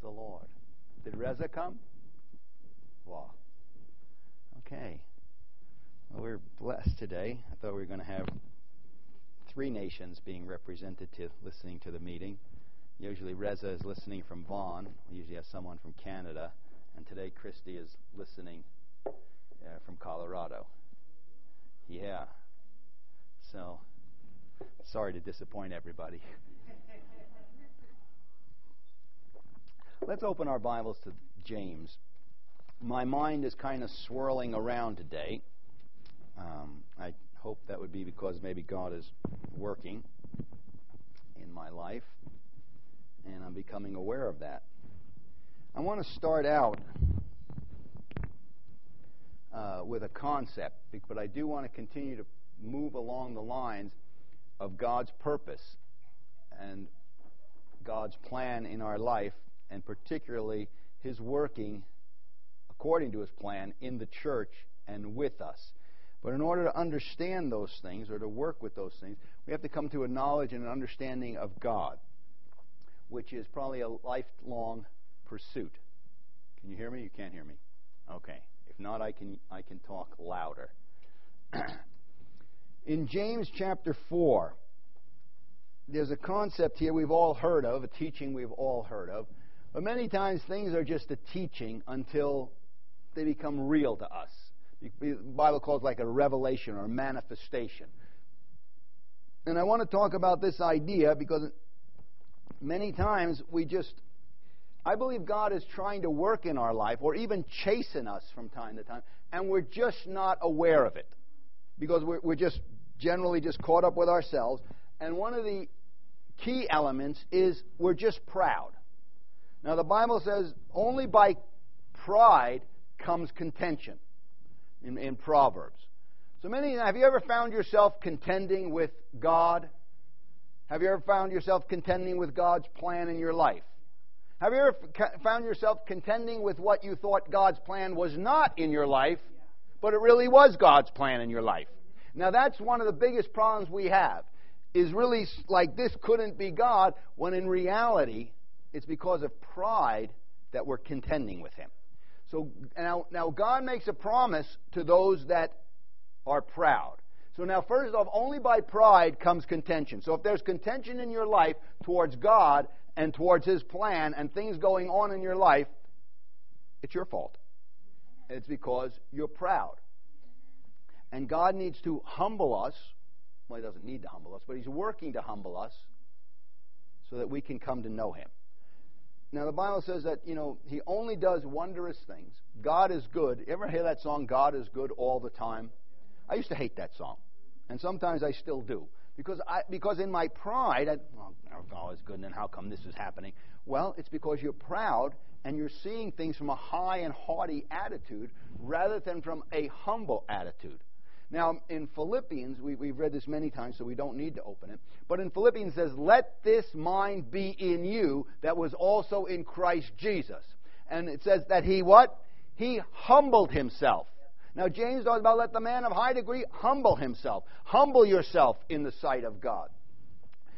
the Lord. Did Reza come? Wow. Okay. Well, we're blessed today. I thought we were going to have three nations being represented to listening to the meeting. Usually Reza is listening from Vaughan. We usually have someone from Canada. And today Christy is listening uh, from Colorado. Yeah. So, sorry to disappoint everybody. Let's open our Bibles to James. My mind is kind of swirling around today. Um, I hope that would be because maybe God is working in my life, and I'm becoming aware of that. I want to start out uh, with a concept, but I do want to continue to move along the lines of God's purpose and God's plan in our life, and particularly His working according to His plan in the church and with us. But in order to understand those things or to work with those things, we have to come to a knowledge and an understanding of God, which is probably a lifelong pursuit. Can you hear me? You can't hear me. Okay. If not, I can I can talk louder. In James chapter 4, there's a concept here we've all heard of, a teaching we've all heard of. But many times things are just a teaching until they become real to us. The Bible calls it like a revelation or a manifestation. And I want to talk about this idea because many times we just, I believe God is trying to work in our life or even chasten us from time to time, and we're just not aware of it because we're, we're just generally just caught up with ourselves. And one of the key elements is we're just proud. Now, the Bible says only by pride comes contention in, in Proverbs. So many, have you ever found yourself contending with God? Have you ever found yourself contending with God's plan in your life? Have you ever found yourself contending with what you thought God's plan was not in your life, but it really was God's plan in your life? Now that's one of the biggest problems we have. Is really like this couldn't be God when in reality it's because of pride that we're contending with him. So now, now God makes a promise to those that are proud. So now, first off, only by pride comes contention. So if there's contention in your life towards God and towards His plan and things going on in your life, it's your fault. It's because you're proud. And God needs to humble us. Well, He doesn't need to humble us, but He's working to humble us so that we can come to know Him. Now, the Bible says that, you know, He only does wondrous things. God is good. You ever hear that song, God is good all the time? I used to hate that song. And sometimes I still do. Because, I, because in my pride, I, well, God is good, and then how come this is happening? Well, it's because you're proud and you're seeing things from a high and haughty attitude rather than from a humble attitude. Now, in Philippians, we, have read this many times, so we don't need to open it. But in Philippians, it says, Let this mind be in you that was also in Christ Jesus. And it says that he what? He humbled himself. Now, James talks about let the man of high degree humble himself. Humble yourself in the sight of God.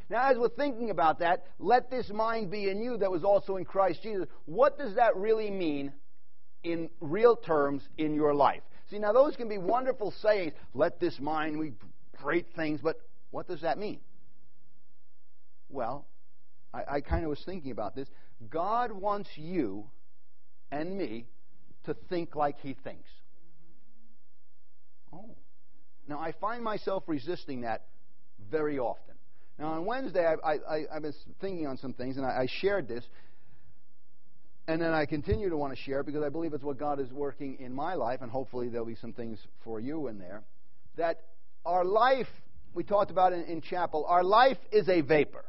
Now, as we're thinking about that, let this mind be in you that was also in Christ Jesus. What does that really mean in real terms in your life? See, now those can be wonderful sayings. Let this mind we great things, but what does that mean? Well, I, I kind of was thinking about this. God wants you and me to think like He thinks. Oh. Now, I find myself resisting that very often. Now, on Wednesday, I, I, I was thinking on some things, and I, I shared this. And then I continue to want to share because I believe it's what God is working in my life, and hopefully there'll be some things for you in there. That our life, we talked about in, in chapel, our life is a vapor.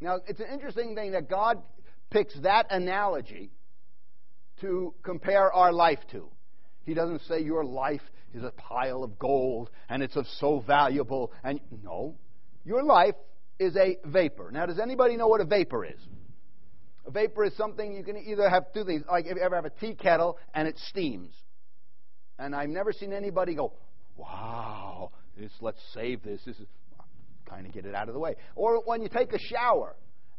Now, it's an interesting thing that God picks that analogy to compare our life to. He doesn't say your life is a pile of gold and it's of so valuable and no. Your life is a vapor. Now does anybody know what a vapor is? Vapor is something you can either have two things, like if you ever have a tea kettle and it steams. And I've never seen anybody go, wow, this, let's save this. This is kind of get it out of the way. Or when you take a shower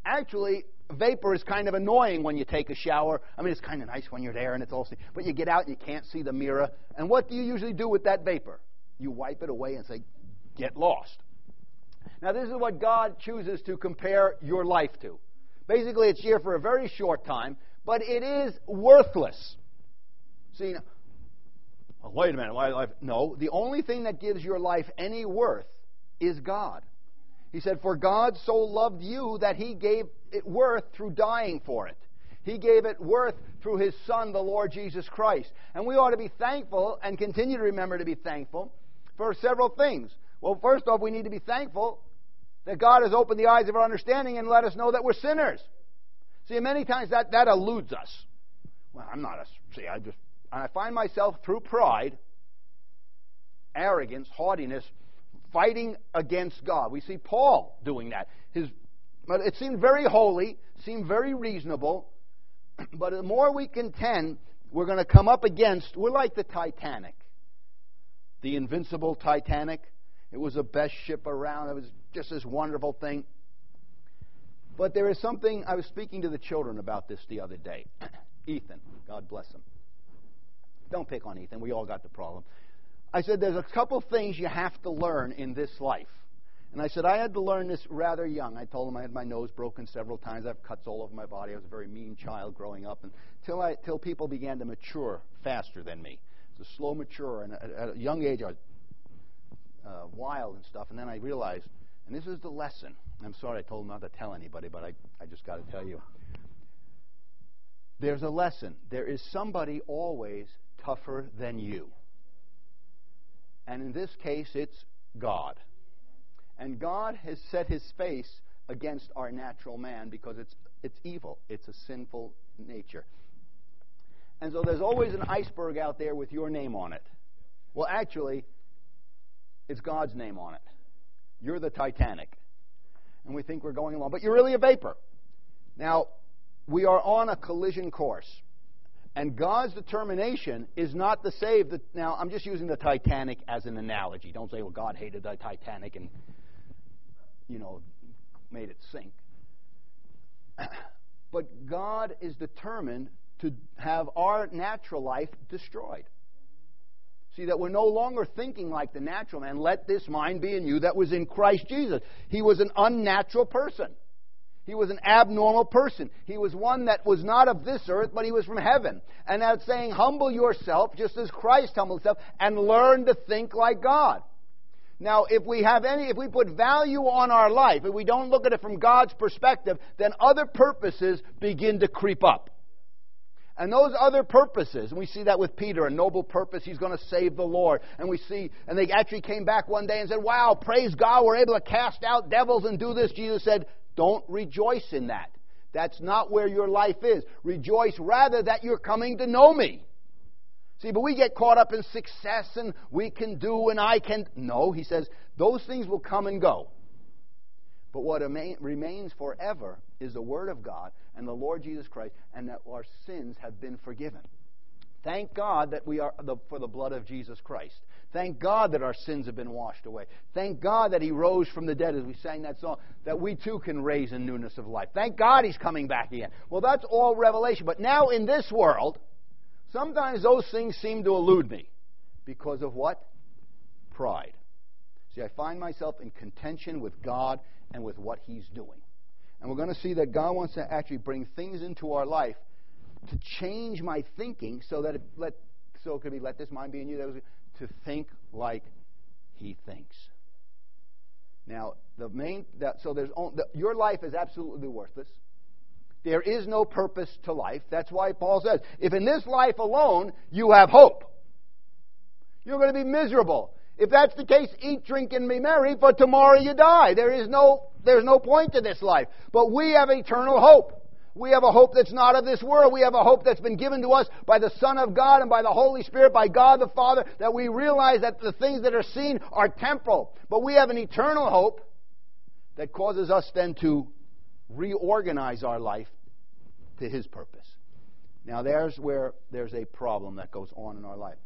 actually, vapor is kind of annoying when you take a shower. I mean, it's kind of nice when you're there and it's all, steamed. but you get out and you can't see the mirror. And what do you usually do with that vapor? You wipe it away and say, get lost. Now, this is what God chooses to compare your life to. Basically, it's here for a very short time, but it is worthless. See, oh, wait a minute, life? No, the only thing that gives your life any worth is God. He said, For God so loved you that he gave it worth through dying for it. He gave it worth through his Son, the Lord Jesus Christ. And we ought to be thankful and continue to remember to be thankful for several things. Well, first off, we need to be thankful that God has opened the eyes of our understanding and let us know that we're sinners. See, many times that, that eludes us. Well, I'm not a. See, I just. I find myself through pride, arrogance, haughtiness, fighting against God. We see Paul doing that. His, it seemed very holy, seemed very reasonable, but the more we contend, we're going to come up against. We're like the Titanic, the invincible Titanic. It was the best ship around. It was just this wonderful thing. But there is something, I was speaking to the children about this the other day. Ethan, God bless him. Don't pick on Ethan. We all got the problem. I said, there's a couple things you have to learn in this life. And I said, I had to learn this rather young. I told him I had my nose broken several times. I have cuts all over my body. I was a very mean child growing up. Until, I, till people began to mature faster than me. It's a slow mature. And at a young age, I was uh, wild and stuff. And then I realized, and this is the lesson. I'm sorry I told not to tell anybody, but I, I just got to tell you. There's a lesson. There is somebody always tougher than you. And in this case, it's God. And God has set his face against our natural man because it's, it's evil, it's a sinful nature. And so there's always an iceberg out there with your name on it. Well, actually, it's God's name on it. You're the Titanic. And we think we're going along, but you're really a vapor. Now, we are on a collision course. And God's determination is not to save the. Now, I'm just using the Titanic as an analogy. Don't say, well, God hated the Titanic and, you know, made it sink. But God is determined to have our natural life destroyed. See, that we're no longer thinking like the natural man. Let this mind be in you that was in Christ Jesus. He was an unnatural person. He was an abnormal person. He was one that was not of this earth, but he was from heaven. And that's saying, humble yourself just as Christ humbled himself and learn to think like God. Now, if we have any, if we put value on our life, if we don't look at it from God's perspective, then other purposes begin to creep up. And those other purposes, and we see that with Peter, a noble purpose, he's going to save the Lord. And we see, and they actually came back one day and said, Wow, praise God, we're able to cast out devils and do this. Jesus said, don't rejoice in that. That's not where your life is. Rejoice rather that you're coming to know me. See, but we get caught up in success and we can do and I can. No, he says, those things will come and go. But what remains forever is the Word of God and the Lord Jesus Christ, and that our sins have been forgiven. Thank God that we are the, for the blood of Jesus Christ. Thank God that our sins have been washed away. Thank God that He rose from the dead, as we sang that song, that we too can raise in newness of life. Thank God He's coming back again. Well, that's all revelation. But now in this world, sometimes those things seem to elude me. Because of what? Pride. See, I find myself in contention with God and with what He's doing. And we're going to see that God wants to actually bring things into our life to change my thinking so that it let so it could be let this mind be in you that was to think like he thinks. Now, the main that, so there's the, your life is absolutely worthless. There is no purpose to life. That's why Paul says, if in this life alone you have hope, you're going to be miserable. If that's the case, eat, drink, and be merry, for tomorrow you die. There is no, there's no point to this life. But we have eternal hope. We have a hope that's not of this world. We have a hope that's been given to us by the Son of God and by the Holy Spirit, by God the Father, that we realize that the things that are seen are temporal. But we have an eternal hope that causes us then to reorganize our life to His purpose. Now, there's where there's a problem that goes on in our life.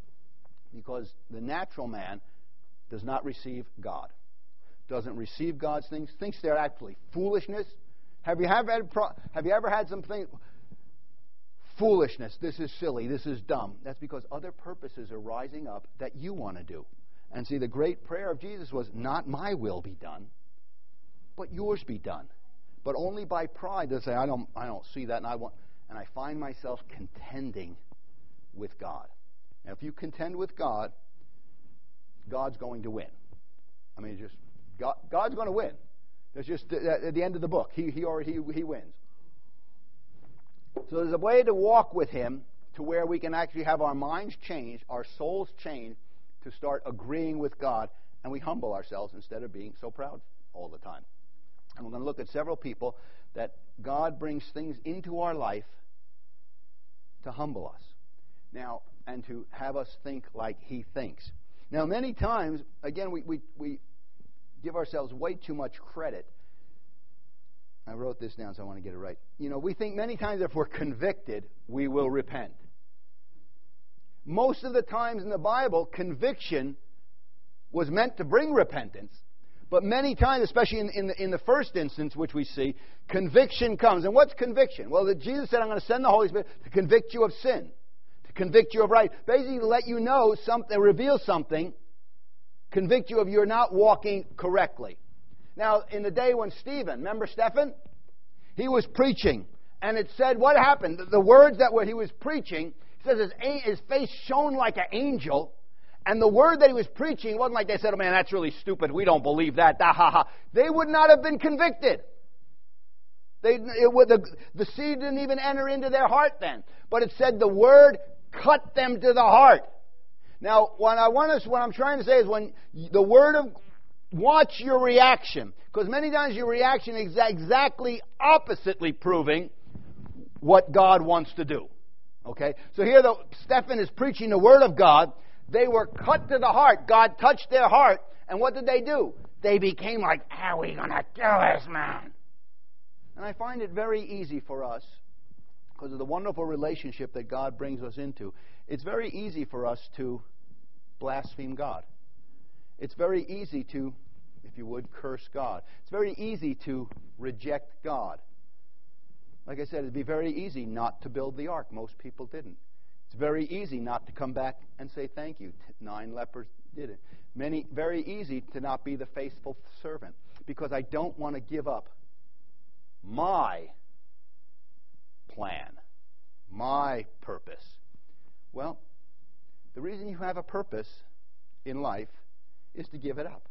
Because the natural man does not receive God, doesn't receive God's things, thinks they're actually foolishness, Have you ever had, have you ever had something foolishness? This is silly. This is dumb. That's because other purposes are rising up that you want to do. And see, the great prayer of Jesus was, "Not my will be done, but yours be done." But only by pride does say, "I don't, I don't see that, and I want." And I find myself contending with God. Now, if you contend with God, God's going to win. I mean, just God, God's going to win. That's just at the end of the book. He, he already he, he wins. So there's a way to walk with Him to where we can actually have our minds changed, our souls changed, to start agreeing with God, and we humble ourselves instead of being so proud all the time. And we're going to look at several people that God brings things into our life to humble us. Now, and to have us think like He thinks. Now, many times, again, we, we, we give ourselves way too much credit. I wrote this down, so I want to get it right. You know, we think many times if we're convicted, we will repent. Most of the times in the Bible, conviction was meant to bring repentance. But many times, especially in, in, the, in the first instance, which we see, conviction comes. And what's conviction? Well, Jesus said, I'm going to send the Holy Spirit to convict you of sin, convict you of right. Basically, let you know something, reveal something convict you of you're not walking correctly. Now, in the day when Stephen, remember Stephen? He was preaching, and it said what happened. The words that were, he was preaching, says his, his face shone like an angel, and the word that he was preaching wasn't like they said, oh man, that's really stupid. We don't believe that. Da, ha, ha. They would not have been convicted. They, the, the seed didn't even enter into their heart then. But it said the word cut them to the heart. Now, what I want us, what I'm trying to say is when the word of, watch your reaction, because many times your reaction is exactly oppositely proving what God wants to do. Okay, so here the Stephen is preaching the word of God. They were cut to the heart. God touched their heart, and what did they do? They became like, "How are we gonna kill this man?" And I find it very easy for us because of the wonderful relationship that God brings us into. It's very easy for us to blaspheme God. It's very easy to, if you would, curse God. It's very easy to reject God. Like I said, it'd be very easy not to build the ark. Most people didn't. It's very easy not to come back and say thank you. Nine lepers did it. Many very easy to not be the faithful servant because I don't want to give up my plan, my purpose. Well, the reason you have a purpose in life is to give it up.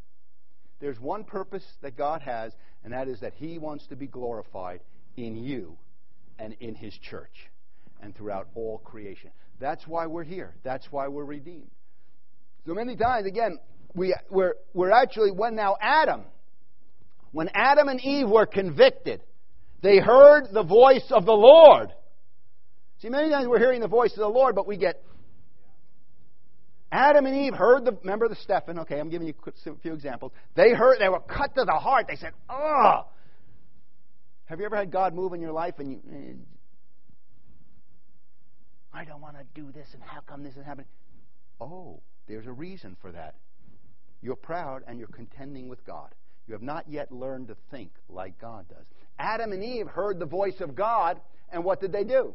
There's one purpose that God has, and that is that He wants to be glorified in you and in His church and throughout all creation. That's why we're here. That's why we're redeemed. So many times, again, we, we're, we're actually, when now Adam, when Adam and Eve were convicted, they heard the voice of the Lord. See, many times we're hearing the voice of the Lord, but we get Adam and Eve heard the, remember the Stephen, okay, I'm giving you a few examples. They heard, they were cut to the heart. They said, oh. Have you ever had God move in your life and you, eh, I don't want to do this and how come this is happening? Oh, there's a reason for that. You're proud and you're contending with God. You have not yet learned to think like God does. Adam and Eve heard the voice of God, and what did they do?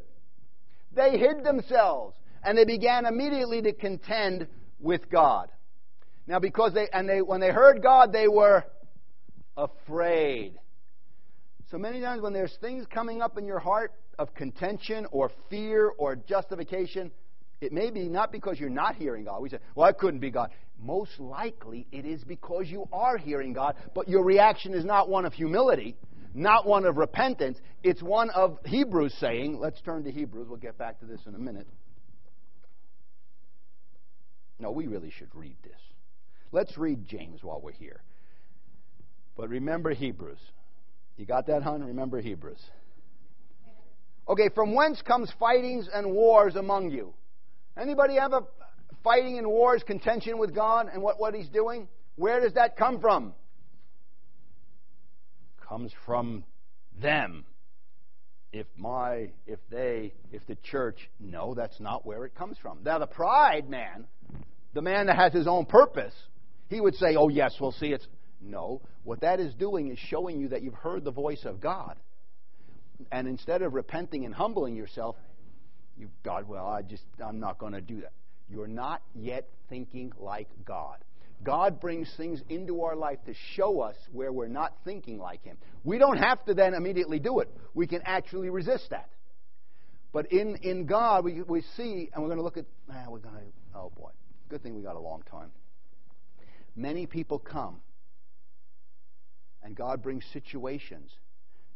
They hid themselves and they began immediately to contend with God. Now, because they, and they, when they heard God, they were afraid. So many times when there's things coming up in your heart of contention or fear or justification, it may be not because you're not hearing God. We say, well, I couldn't be God. Most likely it is because you are hearing God, but your reaction is not one of humility, not one of repentance. It's one of Hebrews saying, let's turn to Hebrews. We'll get back to this in a minute. No, we really should read this. Let's read James while we're here. But remember Hebrews. You got that, hon? Remember Hebrews. Okay, from whence comes fightings and wars among you? Anybody have a fighting and wars, contention with God and what, what He's doing? Where does that come from? Comes from them. If my, if they, if the church, no, that's not where it comes from. Now, the pride man the man that has his own purpose, he would say, Oh, yes, we'll see. It's no. What that is doing is showing you that you've heard the voice of God and instead of repenting and humbling yourself, you God, well, I just I'm not going to do that. You're not yet thinking like God. God brings things into our life to show us where we're not thinking like Him. We don't have to then immediately do it. We can actually resist that. But in, in God, we, we see, and we're going to look at, ah, we're going to, oh boy, good thing we got a long time. Many people come, and God brings situations.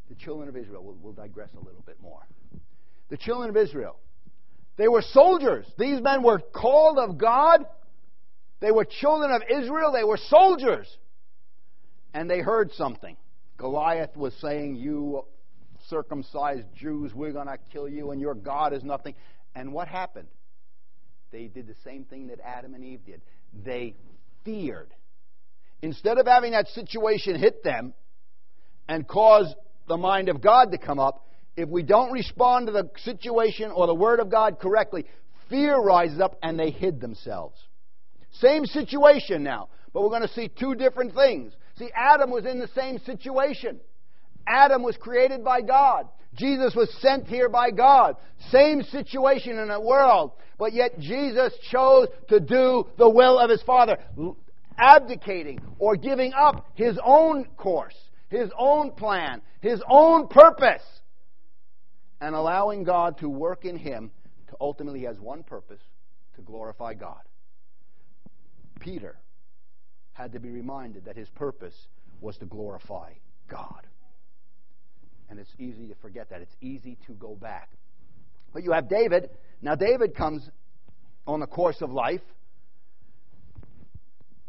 The children of Israel, we'll, we'll digress a little bit more. The children of Israel, they were soldiers. These men were called of God they were children of Israel, they were soldiers. And they heard something. Goliath was saying, You circumcised Jews, we're going to kill you, and your God is nothing. And what happened? They did the same thing that Adam and Eve did. They feared. Instead of having that situation hit them and cause the mind of God to come up, if we don't respond to the situation or the Word of God correctly, fear rises up and they hid themselves. Same situation now, but we're going to see two different things. See, Adam was in the same situation. Adam was created by God. Jesus was sent here by God. Same situation in the world, but yet Jesus chose to do the will of his Father, abdicating or giving up his own course, his own plan, his own purpose, and allowing God to work in him to ultimately he has one purpose to glorify God. Peter had to be reminded that his purpose was to glorify God. And it's easy to forget that. It's easy to go back. But you have David. Now, David comes on the course of life.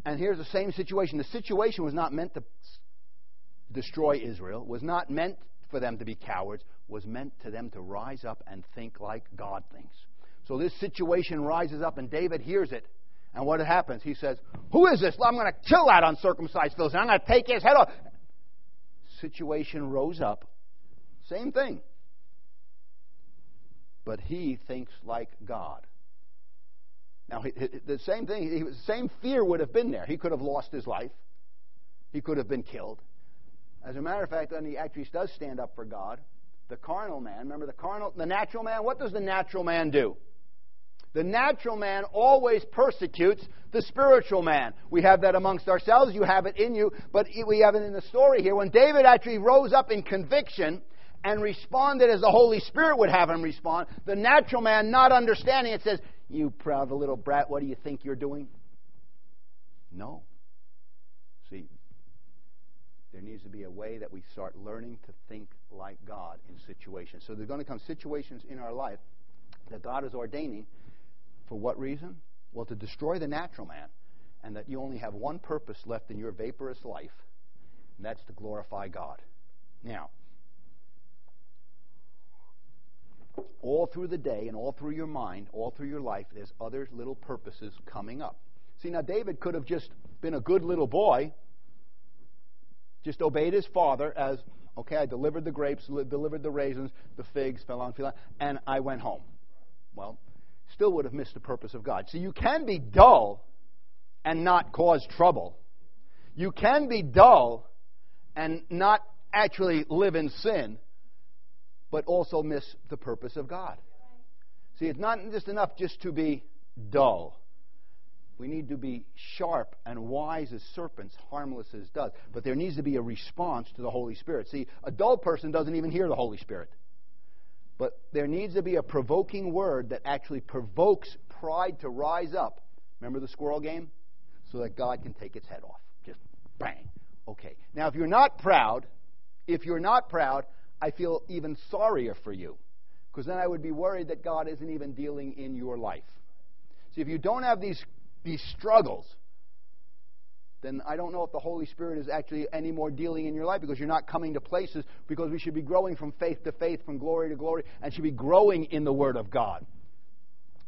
And here's the same situation. The situation was not meant to destroy Israel, was not meant for them to be cowards, was meant to them to rise up and think like God thinks. So this situation rises up, and David hears it. And what happens? He says, Who is this? I'm going to kill that uncircumcised Philistine. I'm going to take his head off. Situation rose up. Same thing. But he thinks like God. Now, the same thing, the same fear would have been there. He could have lost his life. He could have been killed. As a matter of fact, when he actually does stand up for God, the carnal man, remember the carnal, the natural man, what does the natural man do? The natural man always persecutes the spiritual man. We have that amongst ourselves. You have it in you, but we have it in the story here. When David actually rose up in conviction and responded as the Holy Spirit would have him respond, the natural man, not understanding it, says, You proud little brat, what do you think you're doing? No. See, there needs to be a way that we start learning to think like God in situations. So there's going to come situations in our life that God is ordaining for what reason? Well, to destroy the natural man, and that you only have one purpose left in your vaporous life, and that's to glorify God. Now, all through the day and all through your mind, all through your life, there's other little purposes coming up. See, now David could have just been a good little boy, just obeyed his father as, okay, I delivered the grapes, delivered the raisins, the figs fell on, and I went home. Well, still would have missed the purpose of God. So you can be dull and not cause trouble. You can be dull and not actually live in sin, but also miss the purpose of God. See, it's not just enough just to be dull. We need to be sharp and wise as serpents, harmless as doves. But there needs to be a response to the Holy Spirit. See, a dull person doesn't even hear the Holy Spirit. But there needs to be a provoking word that actually provokes pride to rise up. Remember the squirrel game? So that God can take its head off. Just bang. Okay. Now, if you're not proud, if you're not proud, I feel even sorrier for you. Because then I would be worried that God isn't even dealing in your life. See, if you don't have these, these struggles, then I don't know if the Holy Spirit is actually any more dealing in your life because you're not coming to places because we should be growing from faith to faith, from glory to glory, and should be growing in the Word of God.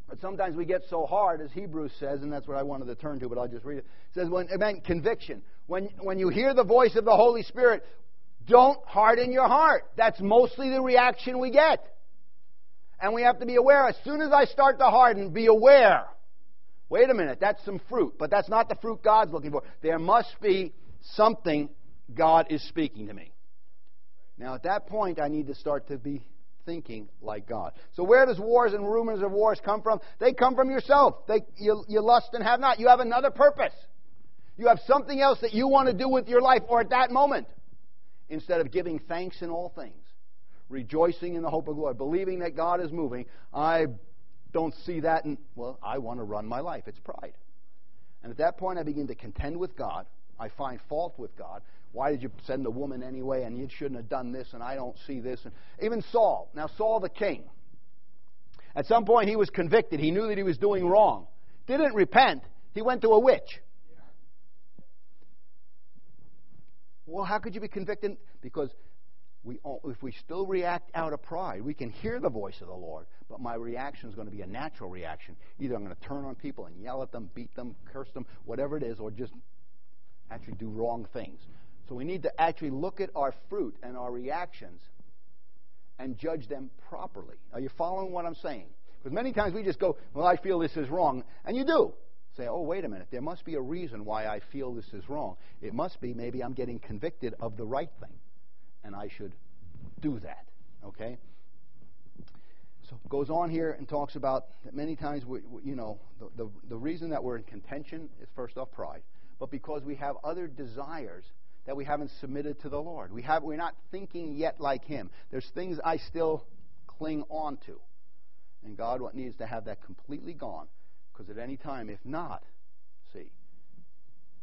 But sometimes we get so hard, as Hebrews says, and that's what I wanted to turn to, but I'll just read it. It says, when, meant conviction. When, when you hear the voice of the Holy Spirit, don't harden your heart. That's mostly the reaction we get. And we have to be aware. As soon as I start to harden, be aware Wait a minute, that's some fruit, but that's not the fruit God's looking for. There must be something God is speaking to me. Now, at that point, I need to start to be thinking like God. So, where does wars and rumors of wars come from? They come from yourself. They, you, you lust and have not. You have another purpose. You have something else that you want to do with your life or at that moment instead of giving thanks in all things, rejoicing in the hope of glory, believing that God is moving. I don't see that, and, well, I want to run my life. It's pride. And at that point, I begin to contend with God. I find fault with God. Why did you send the woman anyway? And you shouldn't have done this, and I don't see this. And even Saul. Now, Saul the king. At some point, he was convicted. He knew that he was doing wrong. Didn't repent. He went to a witch. Well, how could you be convicted? Because we, if we still react out of pride, we can hear the voice of the Lord, but my reaction is going to be a natural reaction. Either I'm going to turn on people and yell at them, beat them, curse them, whatever it is, or just actually do wrong things. So we need to actually look at our fruit and our reactions and judge them properly. Are you following what I'm saying? Because many times we just go, well, I feel this is wrong. And you do. Say, oh, wait a minute. There must be a reason why I feel this is wrong. It must be maybe I'm getting convicted of the right thing and I should do that. Okay? So goes on here and talks about that many times, we, we, you know, the, the, the reason that we're in contention is first off pride, but because we have other desires that we haven't submitted to the Lord. We have, we're not thinking yet like Him. There's things I still cling on to. And God what needs to have that completely gone because at any time, if not, see,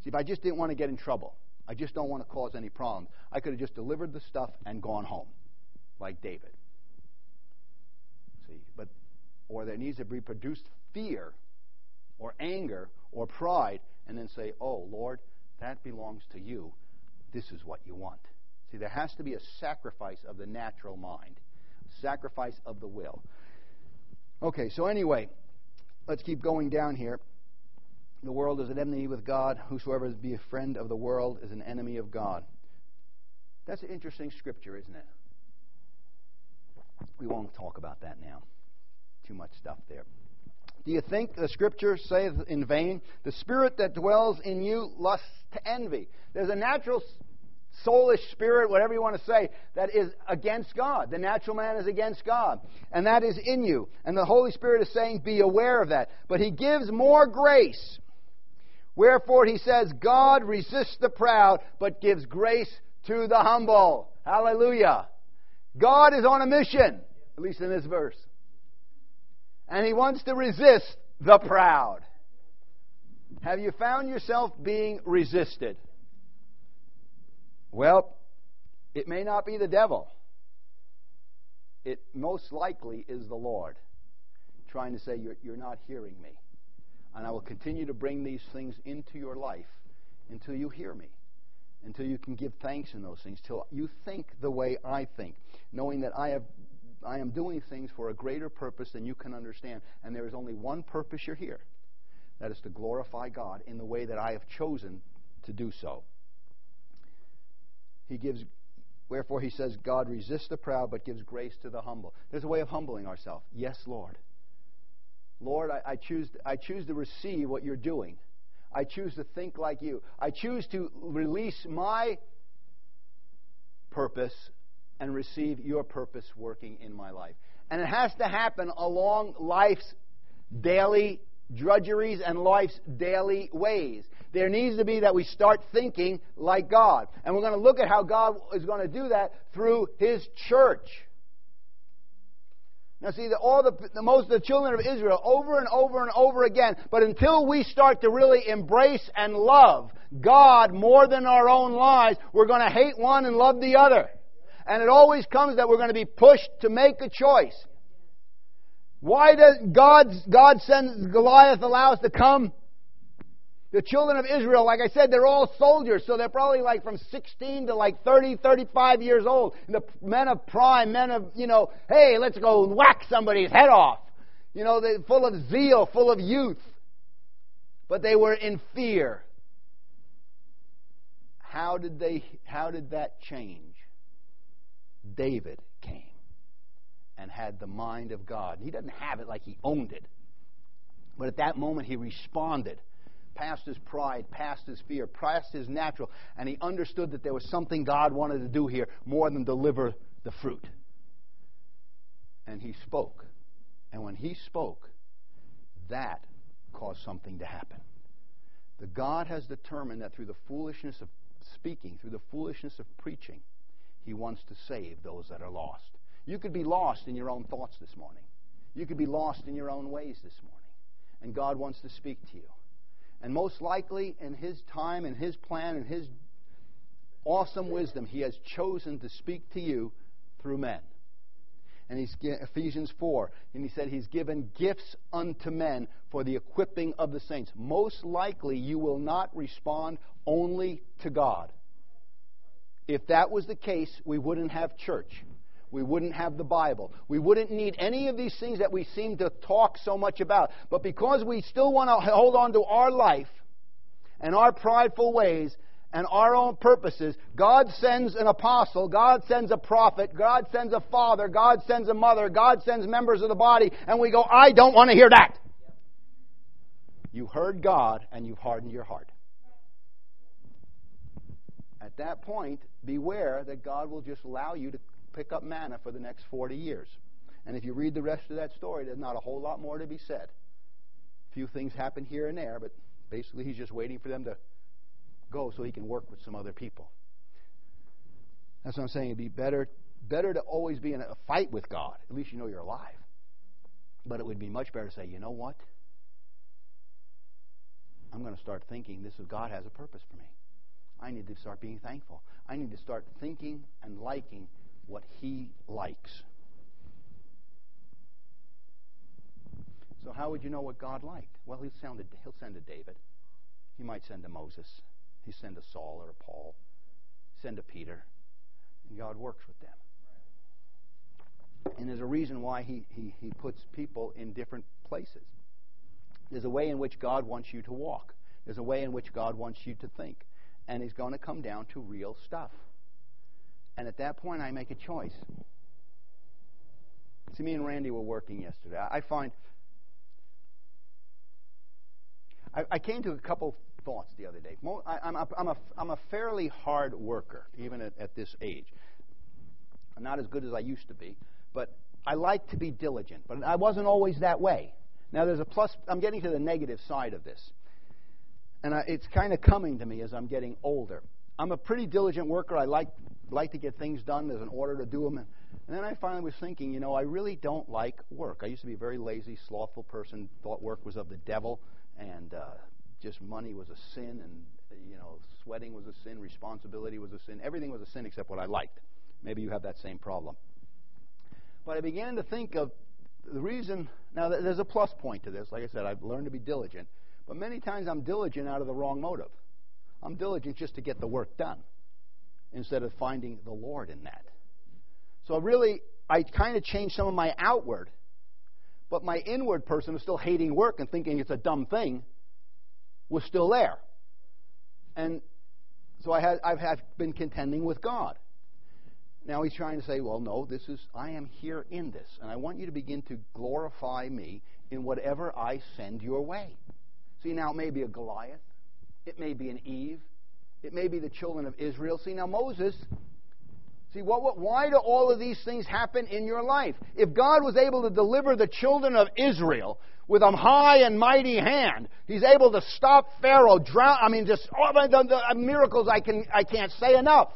see, if I just didn't want to get in trouble, I just don't want to cause any problems. I could have just delivered the stuff and gone home, like David. See, but or there needs to be produced fear, or anger, or pride, and then say, "Oh Lord, that belongs to you. This is what you want." See, there has to be a sacrifice of the natural mind, sacrifice of the will. Okay, so anyway, let's keep going down here. The world is an enemy with God. Whosoever be a friend of the world is an enemy of God. That's an interesting scripture, isn't it? We won't talk about that now. Too much stuff there. Do you think the scripture saith in vain, the spirit that dwells in you lusts to envy? There's a natural soulish spirit, whatever you want to say, that is against God. The natural man is against God. And that is in you. And the Holy Spirit is saying, be aware of that. But He gives more grace. Wherefore he says, God resists the proud, but gives grace to the humble. Hallelujah. God is on a mission, at least in this verse. And he wants to resist the proud. Have you found yourself being resisted? Well, it may not be the devil. It most likely is the Lord trying to say, You're, you're not hearing me. And I will continue to bring these things into your life until you hear me, until you can give thanks in those things, till you think the way I think, knowing that I have I am doing things for a greater purpose than you can understand, and there is only one purpose you're here. That is to glorify God in the way that I have chosen to do so. He gives wherefore he says God resists the proud but gives grace to the humble. There's a way of humbling ourselves. Yes, Lord. Lord, I, I, choose, I choose to receive what you're doing. I choose to think like you. I choose to release my purpose and receive your purpose working in my life. And it has to happen along life's daily drudgeries and life's daily ways. There needs to be that we start thinking like God. And we're going to look at how God is going to do that through His church. Now, see, the, all the, the most the children of Israel over and over and over again. But until we start to really embrace and love God more than our own lives, we're going to hate one and love the other. And it always comes that we're going to be pushed to make a choice. Why does God, God send Goliath allow us to come? The children of Israel, like I said, they're all soldiers, so they're probably like from 16 to like 30, 35 years old. And the men of prime, men of, you know, hey, let's go whack somebody's head off. You know, they're full of zeal, full of youth. But they were in fear. How did they how did that change? David came and had the mind of God. He doesn't have it like he owned it. But at that moment he responded past his pride, past his fear, past his natural, and he understood that there was something God wanted to do here more than deliver the fruit. And he spoke. And when he spoke, that caused something to happen. The God has determined that through the foolishness of speaking, through the foolishness of preaching, he wants to save those that are lost. You could be lost in your own thoughts this morning. You could be lost in your own ways this morning. And God wants to speak to you. And most likely, in His time and His plan and His awesome wisdom, He has chosen to speak to you through men. And he's Ephesians 4, and he said he's given gifts unto men for the equipping of the saints. Most likely, you will not respond only to God. If that was the case, we wouldn't have church. We wouldn't have the Bible. We wouldn't need any of these things that we seem to talk so much about. But because we still want to hold on to our life and our prideful ways and our own purposes, God sends an apostle, God sends a prophet, God sends a father, God sends a mother, God sends members of the body, and we go, I don't want to hear that. You heard God and you've hardened your heart. At that point, beware that God will just allow you to pick up manna for the next 40 years. And if you read the rest of that story, there's not a whole lot more to be said. A few things happen here and there, but basically he's just waiting for them to go so he can work with some other people. That's what I'm saying. It'd be better, better to always be in a fight with God. At least you know you're alive. But it would be much better to say, you know what? I'm going to start thinking this is God has a purpose for me. I need to start being thankful. I need to start thinking and liking what he likes. So how would you know what God liked? Well, he'll send a, he'll send a David. He might send a Moses. He send a Saul or a Paul. Send a Peter. And God works with them. And there's a reason why he, he, he puts people in different places. There's a way in which God wants you to walk. There's a way in which God wants you to think. And he's going to come down to real stuff. And at that point, I make a choice. See, me and Randy were working yesterday. I find. I, I came to a couple thoughts the other day. I, am a, I'm, a, I'm a fairly hard worker, even at, at this age. I'm not as good as I used to be, but I like to be diligent. But I wasn't always that way. Now, there's a plus. I'm getting to the negative side of this. And I, it's kind of coming to me as I'm getting older. I'm a pretty diligent worker. I like like to get things done. There's an order to do them. And, then I finally was thinking, you know, I really don't like work. I used to be a very lazy, slothful person. Thought work was of the devil, and uh, just money was a sin, and you know, sweating was a sin, responsibility was a sin. Everything was a sin except what I liked. Maybe you have that same problem. But I began to think of the reason. Now, there's a plus point to this. Like I said, I've learned to be diligent. But many times I'm diligent out of the wrong motive. I'm diligent just to get the work done instead of finding the Lord in that. So really, I kind of changed some of my outward, but my inward person was still hating work and thinking it's a dumb thing, was still there. And so I had, I've been contending with God. Now he's trying to say, well, no, this is, I am here in this, and I want you to begin to glorify me in whatever I send your way. See, now it may be a Goliath, it may be an Eve, it may be the children of Israel. See, now Moses, see, what, what, why do all of these things happen in your life? If God was able to deliver the children of Israel with a high and mighty hand, He's able to stop Pharaoh, drown, I mean, just all the, the, the miracles I, can, I can't say enough.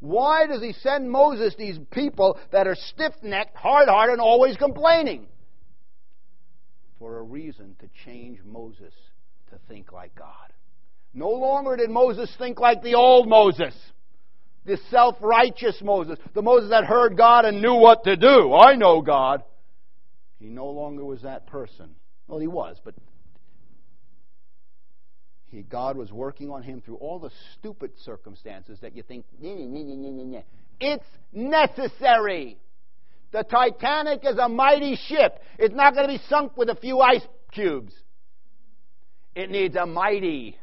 Why does He send Moses these people that are stiff necked, hard hearted, and always complaining? For a reason to change Moses to think like God. No longer did Moses think like the old Moses, the self righteous Moses, the Moses that heard God and knew what to do. I know God. He no longer was that person. Well, he was, but he, God was working on him through all the stupid circumstances that you think, nah, nah, nah, it's necessary. The Titanic is a mighty ship. It's not going to be sunk with a few ice cubes. It needs a mighty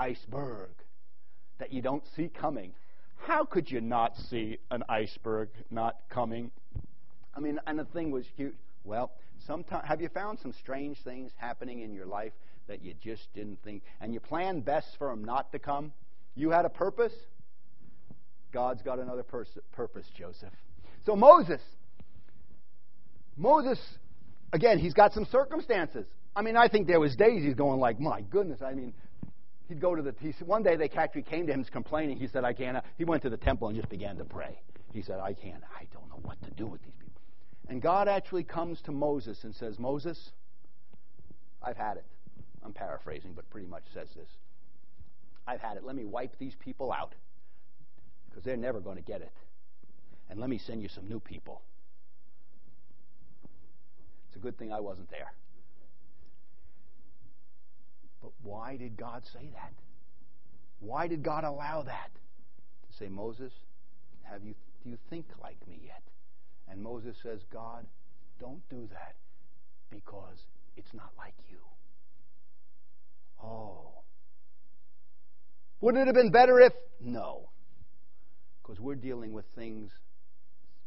iceberg that you don't see coming. How could you not see an iceberg not coming? I mean, and the thing was huge. Well, Sometimes, have you found some strange things happening in your life that you just didn't think, and you planned best for them not to come? You had a purpose. God's got another pers- purpose, Joseph. So Moses, Moses, again, he's got some circumstances. I mean, I think there was days he's going like, my goodness. I mean, he'd go to the. He, one day they actually came to him complaining. He said, I can't. Uh, he went to the temple and just began to pray. He said, I can't. I don't know what to do with these people. And God actually comes to Moses and says, Moses, I've had it. I'm paraphrasing, but pretty much says this. I've had it. Let me wipe these people out because they're never going to get it. And let me send you some new people. It's a good thing I wasn't there. But why did God say that? Why did God allow that? To say, Moses, have you do you think like me yet? And Moses says, God, don't do that because it's not like you. Oh. Wouldn't it have been better if? No. Because we're dealing with things,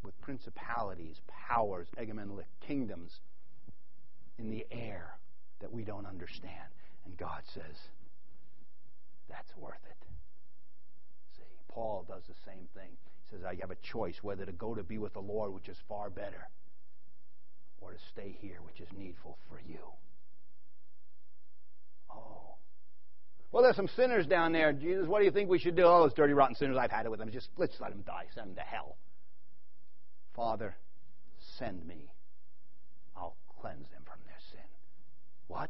with principalities, powers, egemenlik, kingdoms in the air that we don't understand. And God says, that's worth it. See, Paul does the same thing. He says, I have a choice whether to go to be with the Lord, which is far better, or to stay here, which is needful for you. Oh. Well, there's some sinners down there. Jesus, what do you think we should do? Oh, those dirty, rotten sinners, I've had it with them. Just let's let them die. Send them to hell. Father, send me. I'll cleanse them from their sin. What?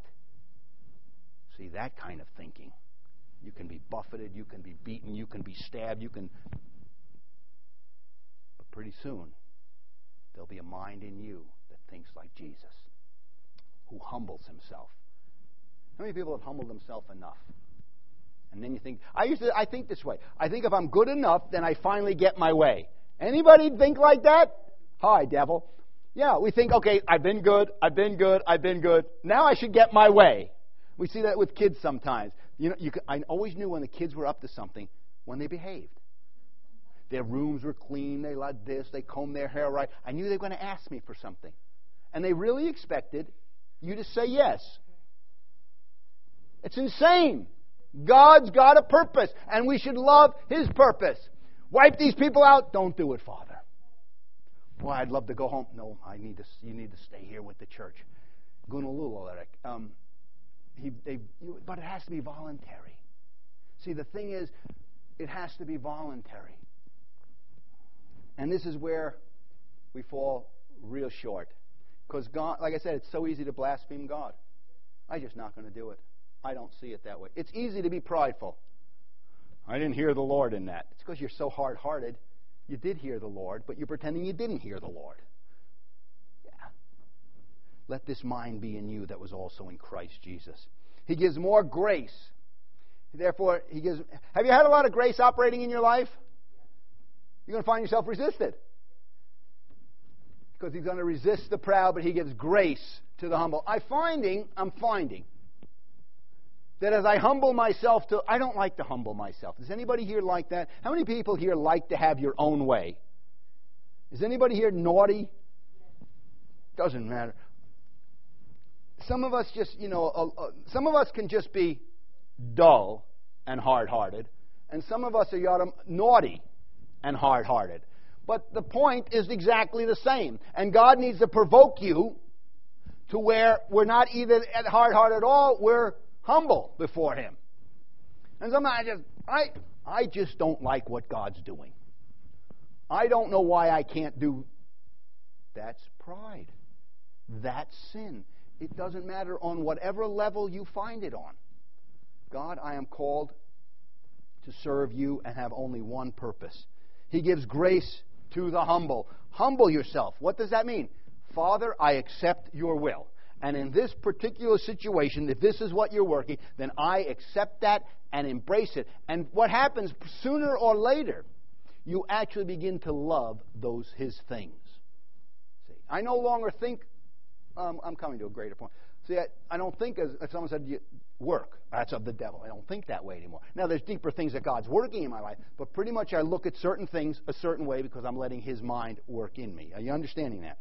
That kind of thinking. You can be buffeted, you can be beaten, you can be stabbed, you can. But pretty soon, there'll be a mind in you that thinks like Jesus, who humbles himself. How many people have humbled themselves enough? And then you think, I used to, I think this way. I think if I'm good enough, then I finally get my way. Anybody think like that? Hi, devil. Yeah, we think, okay, I've been good, I've been good, I've been good. Now I should get my way. We see that with kids sometimes. You know, you could, I always knew when the kids were up to something when they behaved. Their rooms were clean, they liked this, they combed their hair right. I knew they were going to ask me for something. And they really expected you to say yes. It's insane. God's got a purpose, and we should love His purpose. Wipe these people out. Don't do it, Father. Well, I'd love to go home. No, I need to. You need to stay here with the church. Gunalula, um, he, they, but it has to be voluntary. See, the thing is, it has to be voluntary. And this is where we fall real short. Because God, like I said, it's so easy to blaspheme God. I'm just not going to do it. I don't see it that way. It's easy to be prideful. I didn't hear the Lord in that. It's because you're so hard hearted. You did hear the Lord, but you're pretending you didn't hear the Lord. Let this mind be in you that was also in Christ Jesus. He gives more grace. Therefore, he gives. Have you had a lot of grace operating in your life? You're going to find yourself resisted. Because he's going to resist the proud, but he gives grace to the humble. I'm finding, I'm finding that as I humble myself to, I don't like to humble myself. Does anybody here like that? How many people here like to have your own way? Is anybody here naughty? Doesn't matter. Some of us just, you know, uh, uh, some of us can just be dull and hard hearted, and some of us are naughty and hard hearted. But the point is exactly the same. And God needs to provoke you to where we're not either hard hearted at all, we're humble before Him. And sometimes I just, I, I just don't like what God's doing. I don't know why I can't do. That's pride. That's sin. It doesn't matter on whatever level you find it on. God, I am called to serve you and have only one purpose. He gives grace to the humble. Humble yourself. What does that mean? Father, I accept your will. And in this particular situation, if this is what you're working, then I accept that and embrace it. And what happens sooner or later, you actually begin to love those his things. See, I no longer think. Um, I'm coming to a greater point. See, I, I don't think as, as someone said, work. That's of the devil. I don't think that way anymore. Now, there's deeper things that God's working in my life, but pretty much I look at certain things a certain way because I'm letting His mind work in me. Are you understanding that?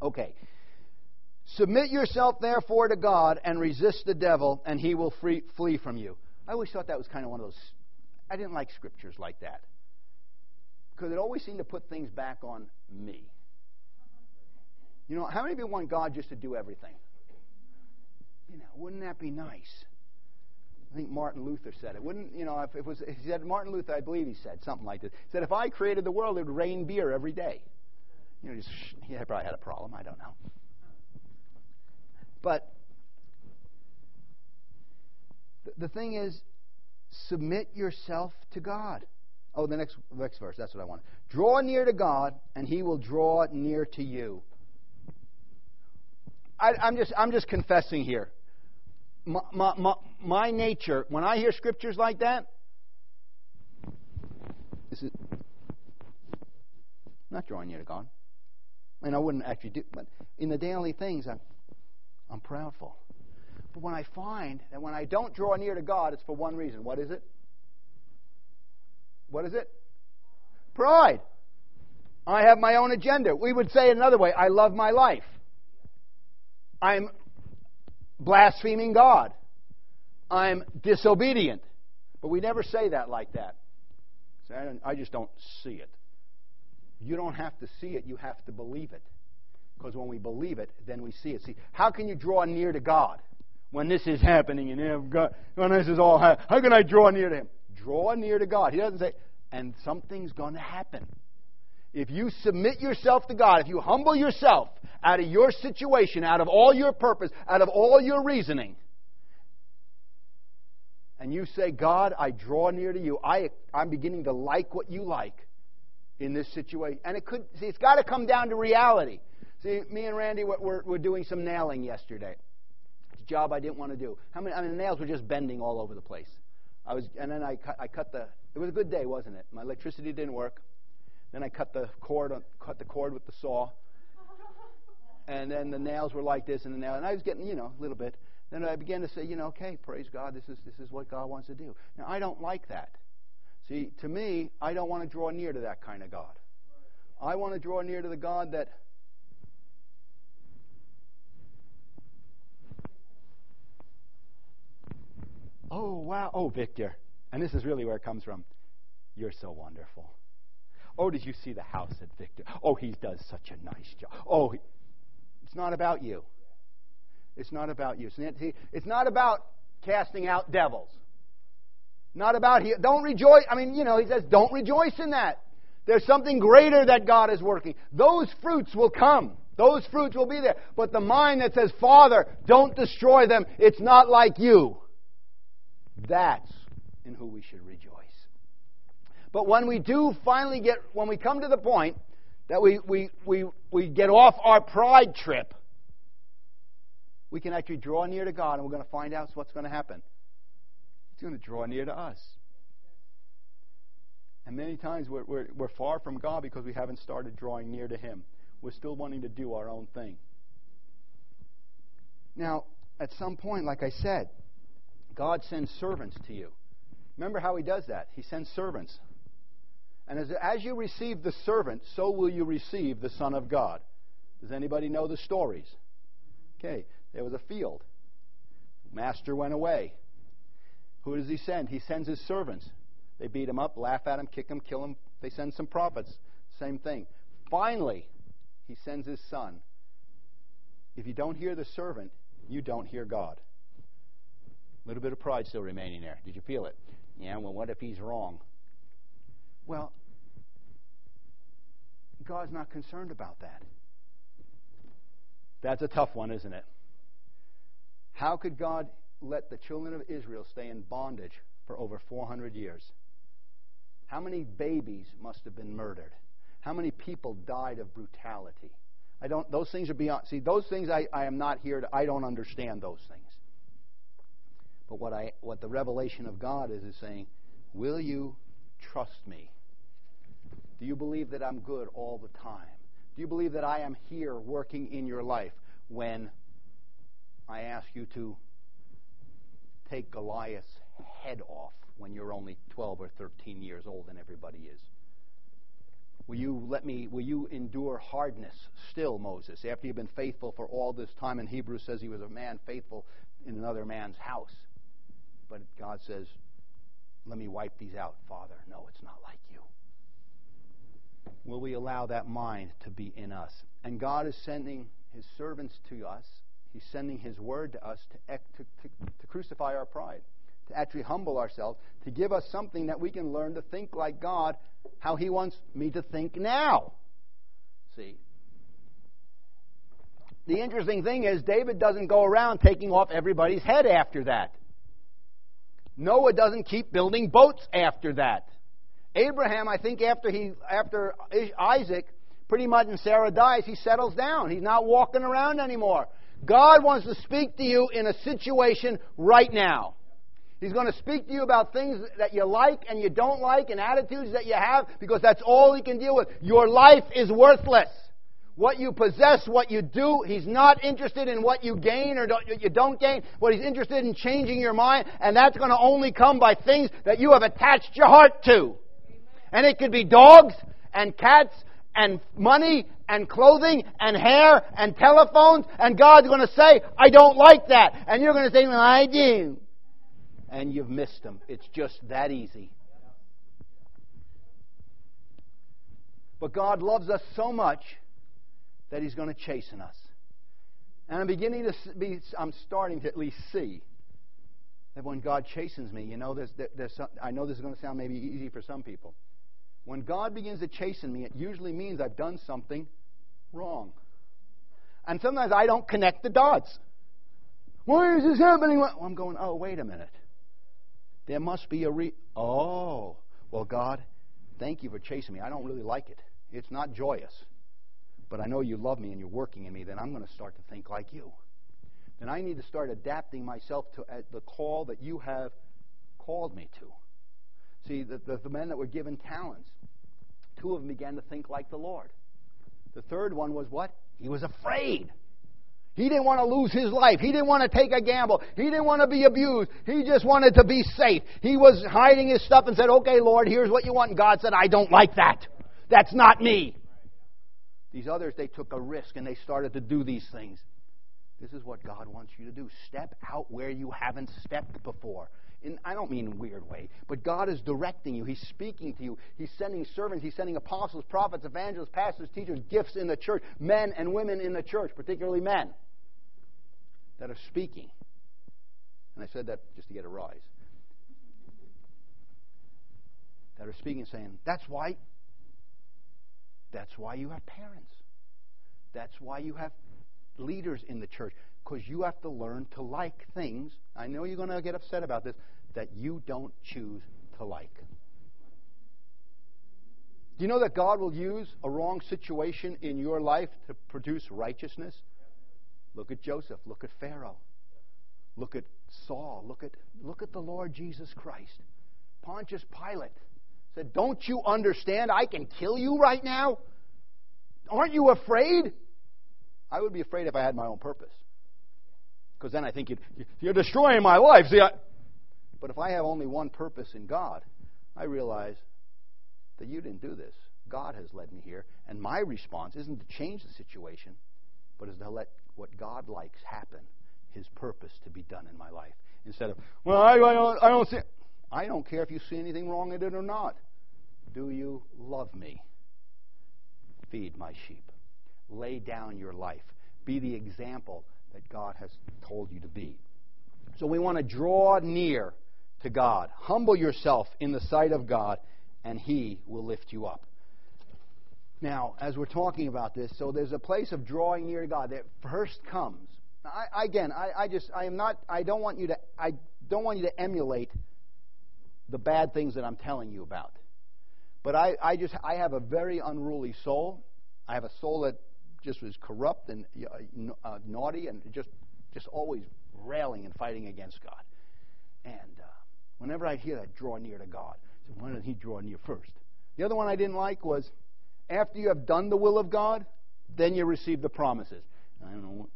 Okay. Submit yourself therefore to God and resist the devil, and he will free, flee from you. I always thought that was kind of one of those. I didn't like scriptures like that because it always seemed to put things back on me. You know, how many you want God just to do everything? You know, wouldn't that be nice? I think Martin Luther said it. Wouldn't you know? If it was, he said Martin Luther, I believe he said something like this. He said, "If I created the world, it would rain beer every day." You know, just, he probably had a problem. I don't know. But the, the thing is, submit yourself to God. Oh, the next next verse. That's what I want. Draw near to God, and He will draw near to you. I, I'm just I'm just confessing here my, my, my, nature, when I hear scriptures like that, this is not drawing near to God. And I wouldn't actually do, but in the daily things, I'm, I'm proudful. But when I find that when I don't draw near to God, it's for one reason. What is it? What is it? Pride. I have my own agenda. We would say it another way I love my life. I'm blaspheming God. I'm disobedient. But we never say that like that. I just don't see it. You don't have to see it, you have to believe it. Because when we believe it, then we see it. See, how can you draw near to God when this is happening and God, when this is all happening? How can I draw near to Him? Draw near to God. He doesn't say, and something's going to happen. If you submit yourself to God, if you humble yourself out of your situation, out of all your purpose, out of all your reasoning, and you say, God, I draw near to you, I, I'm beginning to like what you like in this situation. And it could, see, it's got to come down to reality. See, me and Randy were, were doing some nailing yesterday. It's a job I didn't want to do. How many, I mean, the nails were just bending all over the place. I was, and then I cut, I cut the, it was a good day, wasn't it? My electricity didn't work. Then I cut the cord, cut the cord with the saw. And then the nails were like this, and the nail, and I was getting, you know, a little bit. Then I began to say, you know, okay, praise God, this is this is what God wants to do. Now I don't like that. See, to me, I don't want to draw near to that kind of God. I want to draw near to the God that Oh, wow. Oh, Victor. And this is really where it comes from. You're so wonderful. Oh, did you see the house at Victor? Oh, he does such a nice job. Oh, he... it's not about you. It's not about you. It's not about casting out devils. Not about he. Don't rejoice. I mean, you know, he says, don't rejoice in that. There's something greater that God is working. Those fruits will come. Those fruits will be there. But the mind that says, Father, don't destroy them, it's not like you. That's in who we should rejoice. But when we do finally get, when we come to the point that we, we, we, we get off our pride trip, we can actually draw near to God and we're going to find out what's going to happen. He's going to draw near to us. And many times we're, we're, we're far from God because we haven't started drawing near to Him. We're still wanting to do our own thing. Now, at some point, like I said, God sends servants to you. Remember how He does that? He sends servants. And as, as you receive the servant, so will you receive the Son of God. Does anybody know the stories? Okay, there was a field. Master went away. Who does he send? He sends his servants. They beat him up, laugh at him, kick him, kill him. They send some prophets. Same thing. Finally, he sends his son. If you don't hear the servant, you don't hear God. A little bit of pride still remaining there. Did you feel it? Yeah, well, what if he's wrong? Well, God's not concerned about that. That's a tough one, isn't it? How could God let the children of Israel stay in bondage for over 400 years? How many babies must have been murdered? How many people died of brutality? I don't. Those things are beyond. See, those things I, I am not here to. I don't understand those things. But what I what the revelation of God is is saying, will you trust me? Do you believe that I'm good all the time? Do you believe that I am here working in your life when I ask you to take Goliath's head off when you're only 12 or 13 years old and everybody is? Will you let me, will you endure hardness still, Moses, after you've been faithful for all this time? And Hebrews says he was a man faithful in another man's house. But God says, let me wipe these out, Father. No, it's not like you. Will we allow that mind to be in us? And God is sending his servants to us. He's sending his word to us to, to, to, to crucify our pride to actually humble ourselves, to give us something that we can learn to think like God, how He wants me to think now. See? The interesting thing is, David doesn't go around taking off everybody's head after that. Noah doesn't keep building boats after that. Abraham, I think, after he after Isaac, pretty much and Sarah dies, he settles down. He's not walking around anymore. God wants to speak to you in a situation right now. He's going to speak to you about things that you like and you don't like and attitudes that you have because that's all He can deal with. Your life is worthless. What you possess, what you do, He's not interested in what you gain or don't, you don't gain. What He's interested in changing your mind, and that's going to only come by things that you have attached your heart to. And it could be dogs and cats and money and clothing and hair and telephones, and God's going to say, I don't like that. And you're going to say, well, I do and you've missed them. It's just that easy. But God loves us so much that He's going to chasten us. And I'm beginning to be, I'm starting to at least see that when God chastens me, you know, there's, there's some, I know this is going to sound maybe easy for some people. When God begins to chasten me, it usually means I've done something wrong. And sometimes I don't connect the dots. Why is this happening? Well, I'm going, oh, wait a minute. There must be a re. Oh, well, God, thank you for chasing me. I don't really like it. It's not joyous. But I know you love me and you're working in me. Then I'm going to start to think like you. Then I need to start adapting myself to uh, the call that you have called me to. See, the, the, the men that were given talents, two of them began to think like the Lord. The third one was what? He was afraid. He didn't want to lose his life. He didn't want to take a gamble. He didn't want to be abused. He just wanted to be safe. He was hiding his stuff and said, Okay, Lord, here's what you want. And God said, I don't like that. That's not me. These others, they took a risk and they started to do these things. This is what God wants you to do. Step out where you haven't stepped before. In, I don't mean in a weird way, but God is directing you. He's speaking to you. He's sending servants. He's sending apostles, prophets, evangelists, pastors, teachers, gifts in the church, men and women in the church, particularly men, that are speaking. And I said that just to get a rise. That are speaking, saying, that's why, that's why you have parents. That's why you have leaders in the church because you have to learn to like things. I know you're going to get upset about this that you don't choose to like. Do you know that God will use a wrong situation in your life to produce righteousness? Look at Joseph. Look at Pharaoh. Look at Saul. Look at, look at the Lord Jesus Christ. Pontius Pilate said, Don't you understand? I can kill you right now? Aren't you afraid? I would be afraid if I had my own purpose because then I think you're destroying my life. See, I, but if I have only one purpose in God, I realize that you didn't do this. God has led me here, and my response isn't to change the situation, but is to let what God likes happen, His purpose to be done in my life, instead of well, I, I don't, I don't see. I don't care if you see anything wrong in it or not. Do you love me? Feed my sheep. Lay down your life. Be the example that God has told you to be. So we want to draw near to God. Humble yourself in the sight of God, and He will lift you up. Now, as we're talking about this, so there's a place of drawing near to God that first comes. I, again, I, I just I am not. I don't want you to. I don't want you to emulate the bad things that I'm telling you about. But I, I just I have a very unruly soul. I have a soul that just was corrupt and uh, uh, naughty and just just always railing and fighting against God. And uh, whenever I hear that, draw near to God. So why didn't He draw near first? The other one I didn't like was after you have done the will of God, then you receive the promises. I don't know.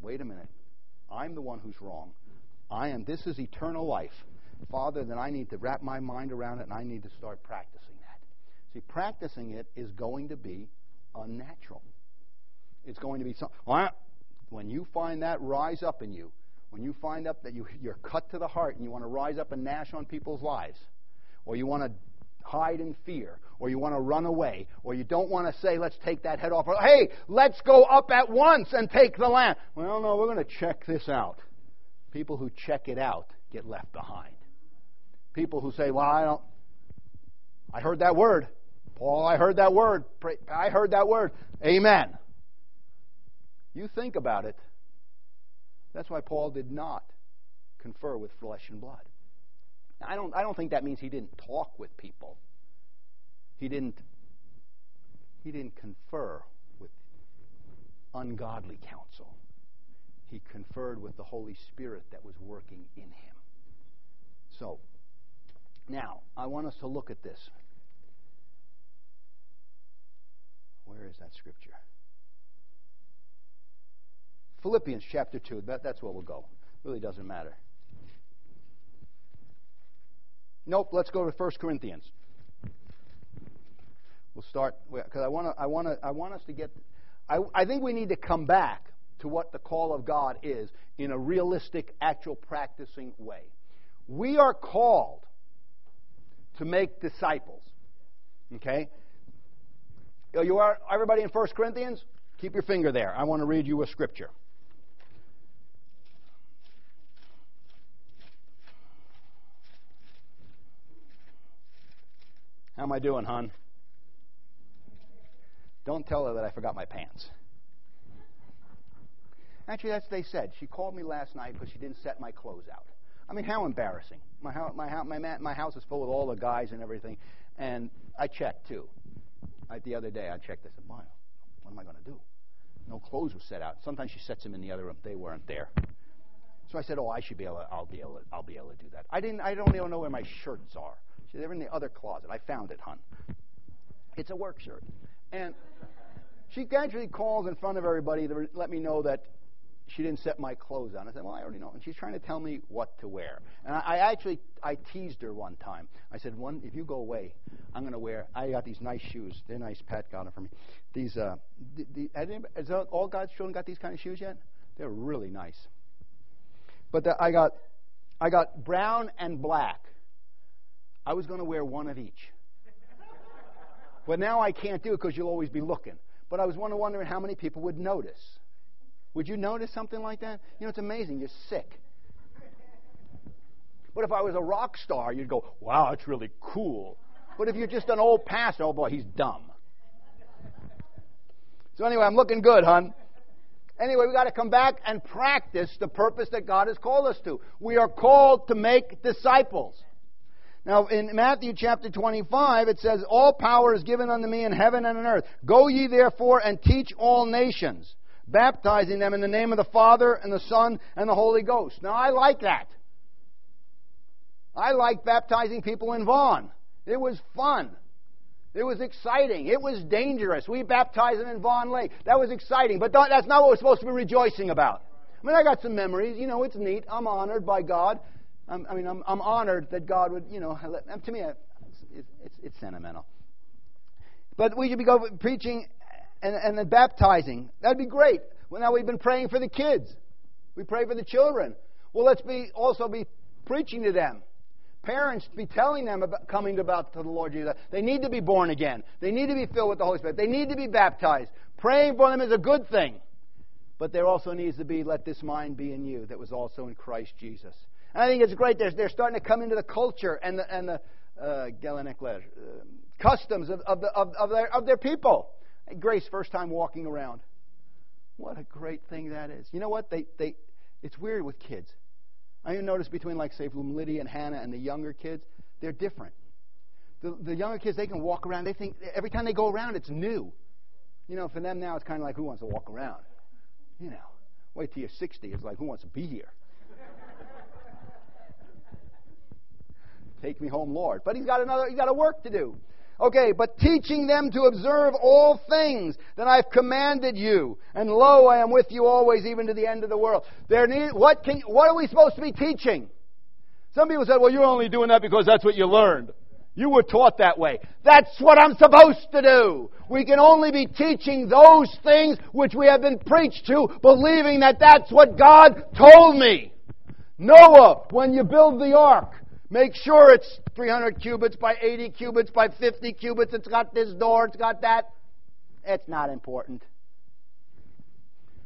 Wait a minute. I'm the one who's wrong. I am. This is eternal life, Father. Then I need to wrap my mind around it, and I need to start practicing that. See, practicing it is going to be unnatural. It's going to be something. When you find that rise up in you, when you find up that you, you're cut to the heart and you want to rise up and gnash on people's lives, or you want to hide in fear, or you want to run away, or you don't want to say, let's take that head off, or hey, let's go up at once and take the land. Well, no, we're going to check this out. People who check it out get left behind. People who say, well, I don't, I heard that word. Paul, I heard that word. I heard that word. Amen. You think about it. That's why Paul did not confer with flesh and blood. I don't, I don't think that means he didn't talk with people. He didn't, he didn't confer with ungodly counsel. He conferred with the Holy Spirit that was working in him. So, now, I want us to look at this. Where is that scripture? Philippians chapter 2. That, that's where we'll go. Really doesn't matter. Nope, let's go to 1 Corinthians. We'll start because I want to. I want to. I want us to get. I, I think we need to come back to what the call of God is in a realistic, actual, practicing way. We are called to make disciples. Okay. You are everybody in 1 Corinthians. Keep your finger there. I want to read you a scripture. How am I doing, hon? Don't tell her that I forgot my pants. Actually, that's what they said. She called me last night because she didn't set my clothes out. I mean, how embarrassing. My, my, my, my house is full of all the guys and everything. And I checked, too. I, the other day, I checked. I said, what am I going to do? No clothes were set out. Sometimes she sets them in the other room. They weren't there. So I said, "Oh, I should be able. To, I'll be able. To, I'll be able to do that." I didn't. I don't even know where my shirts are. They're in the other closet. I found it, hon. It's a work shirt. And she gradually calls in front of everybody to let me know that she didn't set my clothes on. I said, well, I already know. And she's trying to tell me what to wear. And I, I actually, I teased her one time. I said, one, if you go away, I'm going to wear, I got these nice shoes. They're nice. Pat got them for me. These, uh, the, the, has all God's children got these kind of shoes yet? They're really nice. But the, I got, I got brown and black. I was going to wear one of each. but now I can't do it because you'll always be looking. But I was wondering how many people would notice. Would you notice something like that? You know, it's amazing. You're sick. But if I was a rock star, you'd go, wow, that's really cool. But if you're just an old pastor, oh boy, he's dumb. So anyway, I'm looking good, hon. Anyway, we've got to come back and practice the purpose that God has called us to. We are called to make disciples. Now, in Matthew chapter 25, it says, All power is given unto me in heaven and on earth. Go ye therefore and teach all nations, baptizing them in the name of the Father and the Son and the Holy Ghost. Now, I like that. I like baptizing people in Vaughan. It was fun. It was exciting. It was dangerous. We baptized them in Vaughan Lake. That was exciting, but that's not what we're supposed to be rejoicing about. I mean, I got some memories. You know, it's neat. I'm honored by God. I'm, i mean, I'm, I'm, honored that God would, you know, let, to me, it's, it's, it's, sentimental. But we should be preaching and, and then baptizing. That'd be great. Well, now we've been praying for the kids. We pray for the children. Well, let's be also be preaching to them. Parents be telling them about coming about to the Lord Jesus. They need to be born again. They need to be filled with the Holy Spirit. They need to be baptized. Praying for them is a good thing. But there also needs to be, let this mind be in you that was also in Christ Jesus. And I think it's great. They're, they're starting to come into the culture and the, and the uh, uh, customs of, of, the, of, of, their, of their people. Grace, first time walking around. What a great thing that is. You know what? They, they, it's weird with kids. I even notice between, like, say, Lydia and Hannah and the younger kids, they're different. The, the younger kids, they can walk around. They think every time they go around, it's new. You know, for them now, it's kind of like who wants to walk around? You know, wait till you're 60. It's like who wants to be here? Take me home, Lord. But he's got another, he's got a work to do. Okay, but teaching them to observe all things that I've commanded you. And lo, I am with you always, even to the end of the world. There need, what, can, what are we supposed to be teaching? Some people said, well, you're only doing that because that's what you learned. You were taught that way. That's what I'm supposed to do. We can only be teaching those things which we have been preached to, believing that that's what God told me. Noah, when you build the ark, make sure it's 300 cubits by 80 cubits by 50 cubits. It's got this door, it's got that. It's not important.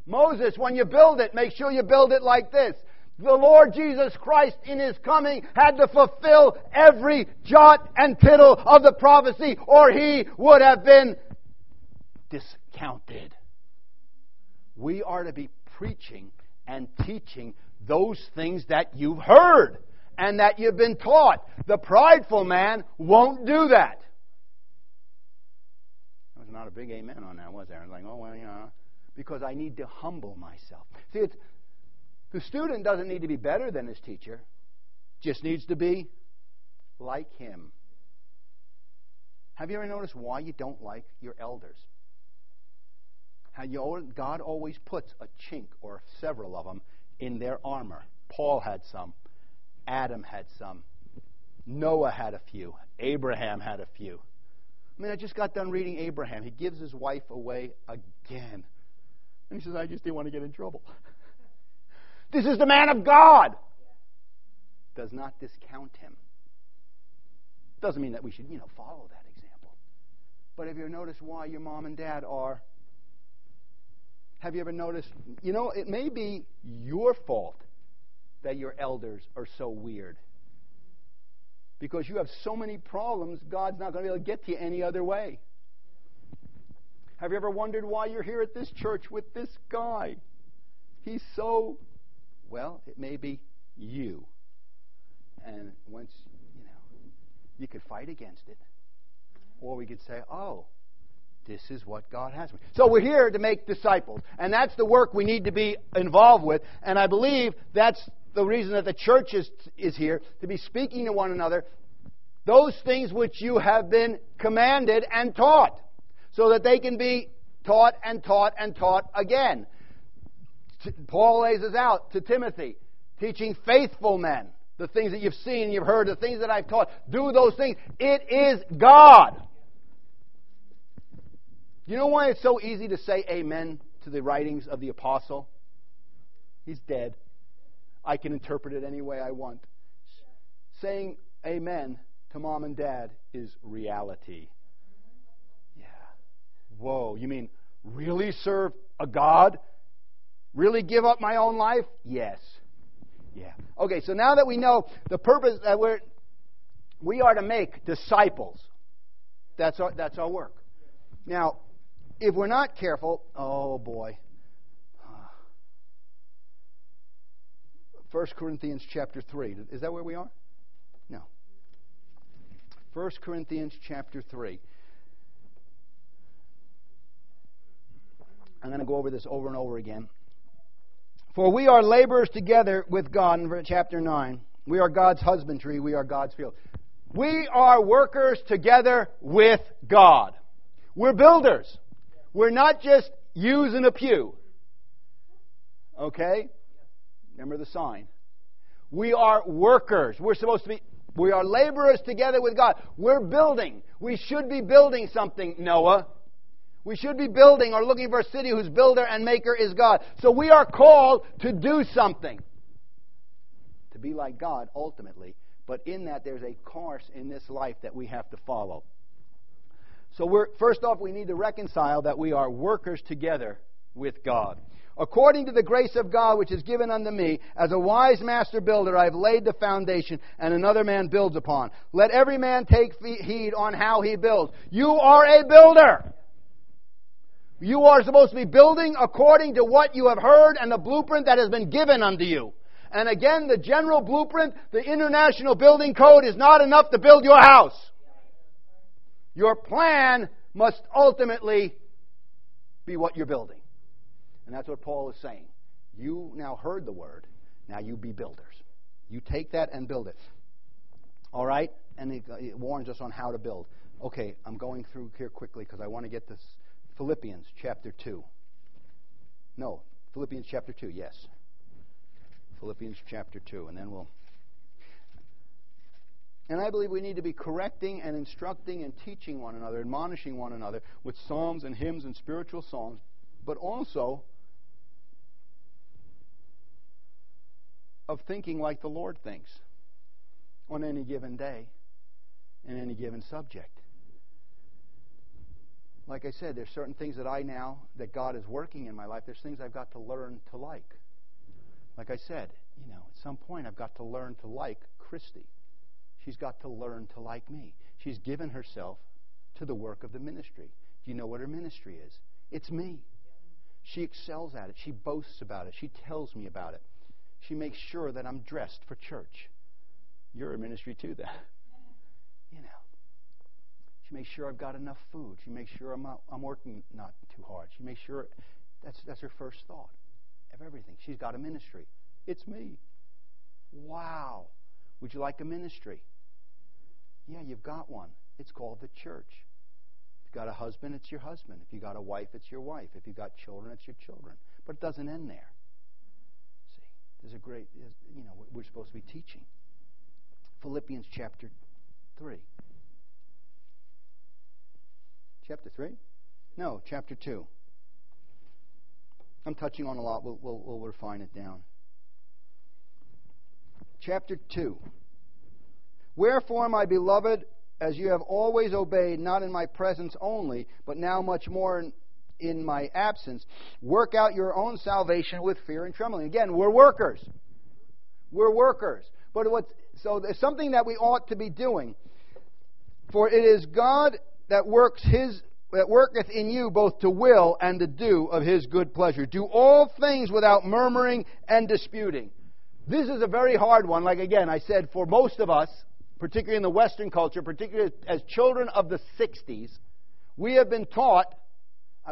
Moses, when you build it, make sure you build it like this. The Lord Jesus Christ in His coming had to fulfill every jot and tittle of the prophecy or He would have been discounted. We are to be preaching and teaching those things that you've heard and that you've been taught. The prideful man won't do that. There was not a big amen on that, was there? I was like, oh, well, you know, because I need to humble myself. See, it's, the student doesn't need to be better than his teacher, just needs to be like him. Have you ever noticed why you don't like your elders? How you, God always puts a chink or several of them in their armor. Paul had some, Adam had some, Noah had a few, Abraham had a few. I mean, I just got done reading Abraham. He gives his wife away again. And he says, I just didn't want to get in trouble. This is the man of God. Does not discount him. Doesn't mean that we should, you know, follow that example. But have you noticed why your mom and dad are? Have you ever noticed? You know, it may be your fault that your elders are so weird. Because you have so many problems, God's not going to be able to get to you any other way. Have you ever wondered why you're here at this church with this guy? He's so well, it may be you. And once, you know, you could fight against it. Or we could say, oh, this is what God has me. So we're here to make disciples. And that's the work we need to be involved with. And I believe that's the reason that the church is, is here, to be speaking to one another those things which you have been commanded and taught, so that they can be taught and taught and taught again. Paul lays this out to Timothy, teaching faithful men the things that you've seen, you've heard, the things that I've taught. Do those things. It is God. You know why it's so easy to say amen to the writings of the apostle? He's dead. I can interpret it any way I want. Saying amen to mom and dad is reality. Yeah. Whoa, you mean really serve a God Really give up my own life? Yes. Yeah. Okay, so now that we know the purpose that we're we are to make disciples. That's our that's our work. Now, if we're not careful, oh boy. 1 Corinthians chapter 3. Is that where we are? No. 1 Corinthians chapter 3. I'm going to go over this over and over again. For we are laborers together with God, in chapter 9. We are God's husbandry, we are God's field. We are workers together with God. We're builders. We're not just using a pew. Okay? Remember the sign. We are workers. We're supposed to be, we are laborers together with God. We're building. We should be building something, Noah. We should be building or looking for a city whose builder and maker is God. So we are called to do something. To be like God, ultimately. But in that, there's a course in this life that we have to follow. So we're, first off, we need to reconcile that we are workers together with God. According to the grace of God which is given unto me, as a wise master builder, I have laid the foundation, and another man builds upon. Let every man take heed on how he builds. You are a builder. You are supposed to be building according to what you have heard and the blueprint that has been given unto you. And again, the general blueprint, the International Building Code is not enough to build your house. Your plan must ultimately be what you're building. And that's what Paul is saying. You now heard the word. Now you be builders. You take that and build it. All right? And it, warns us on how to build. Okay, I'm going through here quickly because I want to get this Philippians chapter 2. No, Philippians chapter 2, yes. Philippians chapter 2, and then we'll. And I believe we need to be correcting and instructing and teaching one another, admonishing one another with psalms and hymns and spiritual songs, but also of thinking like the Lord thinks on any given day in any given subject. Like I said, there's certain things that I now, that God is working in my life, there's things I've got to learn to like. Like I said, you know, at some point I've got to learn to like Christy. She's got to learn to like me. She's given herself to the work of the ministry. Do you know what her ministry is? It's me. She excels at it. She boasts about it. She tells me about it. She makes sure that I'm dressed for church. You're a ministry too, then. You know. She makes sure I've got enough food. She makes sure I'm, not, I'm working not too hard. She makes sure that's, that's her first thought of everything. She's got a ministry. It's me. Wow. Would you like a ministry? Yeah, you've got one. It's called the church. If you've got a husband, it's your husband. If you've got a wife, it's your wife. If you've got children, it's your children. But it doesn't end there. There's a great, you know, we're supposed to be teaching. Philippians chapter 3. Chapter 3? No, chapter 2. I'm touching on a lot. We'll, we'll, we'll refine it down. Chapter 2. Wherefore, my beloved, as you have always obeyed, not in my presence only, but now much more in, my absence, work out your own salvation with fear and trembling. Again, we're workers. We're workers. But what's, so there's something that we ought to be doing. For it is God that works his that worketh in you both to will and to do of his good pleasure. Do all things without murmuring and disputing. This is a very hard one. Like again, I said, for most of us, particularly in the Western culture, particularly as children of the 60s, we have been taught.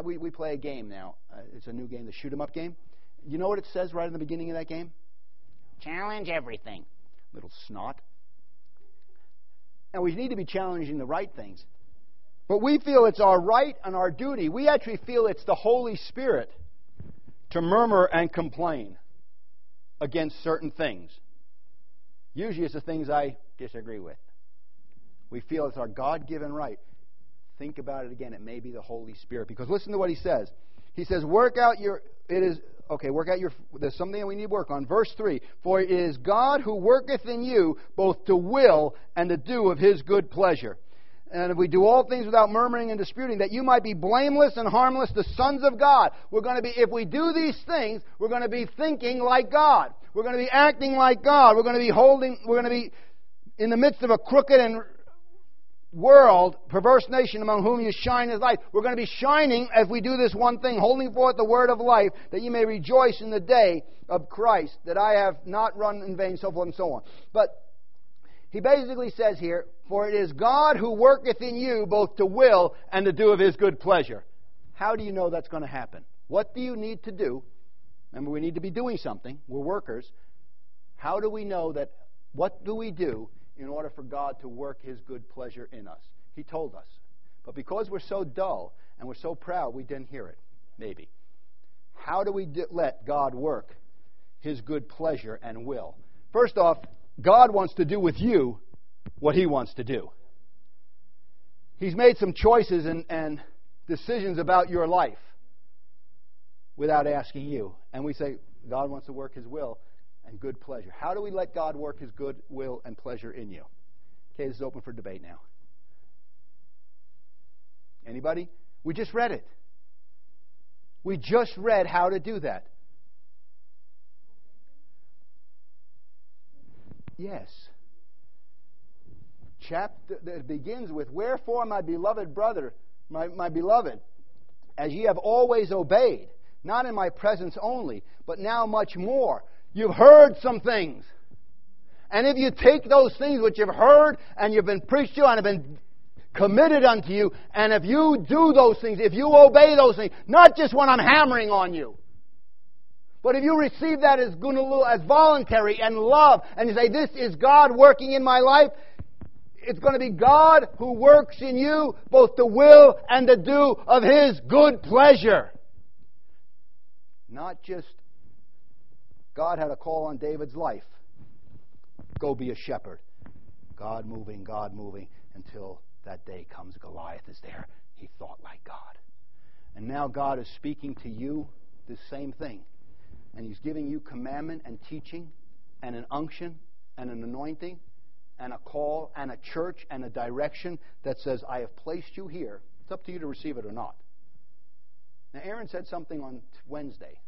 We, we play a game now. Uh, it's a new game, the shoot 'em up game. You know what it says right in the beginning of that game? Challenge everything. Little snot. And we need to be challenging the right things. But we feel it's our right and our duty. We actually feel it's the Holy Spirit to murmur and complain against certain things. Usually it's the things I disagree with. We feel it's our God given right. Think about it again. It may be the Holy Spirit. Because listen to what he says. He says, Work out your. It is. Okay, work out your. There's something that we need to work on. Verse 3 For it is God who worketh in you both to will and to do of his good pleasure. And if we do all things without murmuring and disputing, that you might be blameless and harmless, the sons of God. We're going to be, if we do these things, we're going to be thinking like God. We're going to be acting like God. We're going to be holding, we're going to be in the midst of a crooked and world, perverse nation among whom you shine as light. We're going to be shining as we do this one thing, holding forth the word of life, that you may rejoice in the day of Christ, that I have not run in vain, so forth and so on. But he basically says here, For it is God who worketh in you both to will and to do of his good pleasure. How do you know that's going to happen? What do you need to do? Remember, we need to be doing something. We're workers. How do we know that? What do we do in order for God to work his good pleasure in us? He told us. But because we're so dull and we're so proud, we didn't hear it. Maybe. How do we let God work his good pleasure and will? First off, God wants to do with you what He wants to do. He's made some choices and, and decisions about your life without asking you. And we say, God wants to work His will and good pleasure. How do we let God work His good will and pleasure in you? Okay, this is open for debate now. Anybody? We just read it. We just read how to do that. Yes. Chapter that begins with, Wherefore, my beloved brother, my, my beloved, as ye have always obeyed, not in my presence only, but now much more. You've heard some things. And if you take those things which you've heard and you've been preached to and have been committed unto you, and if you do those things, if you obey those things, not just when I'm hammering on you, but if you receive that as as voluntary and love, and you say, This is God working in my life, it's going to be God who works in you both the will and the do of His good pleasure. Not just God had a call on David's life go be a shepherd. God moving, God moving, until that day comes. Goliath is there. He thought like God. And now God is speaking to you the same thing. And He's giving you commandment and teaching and an unction and an anointing and a call and a church and a direction that says, I have placed you here. It's up to you to receive it or not. Now, Aaron said something on Wednesday.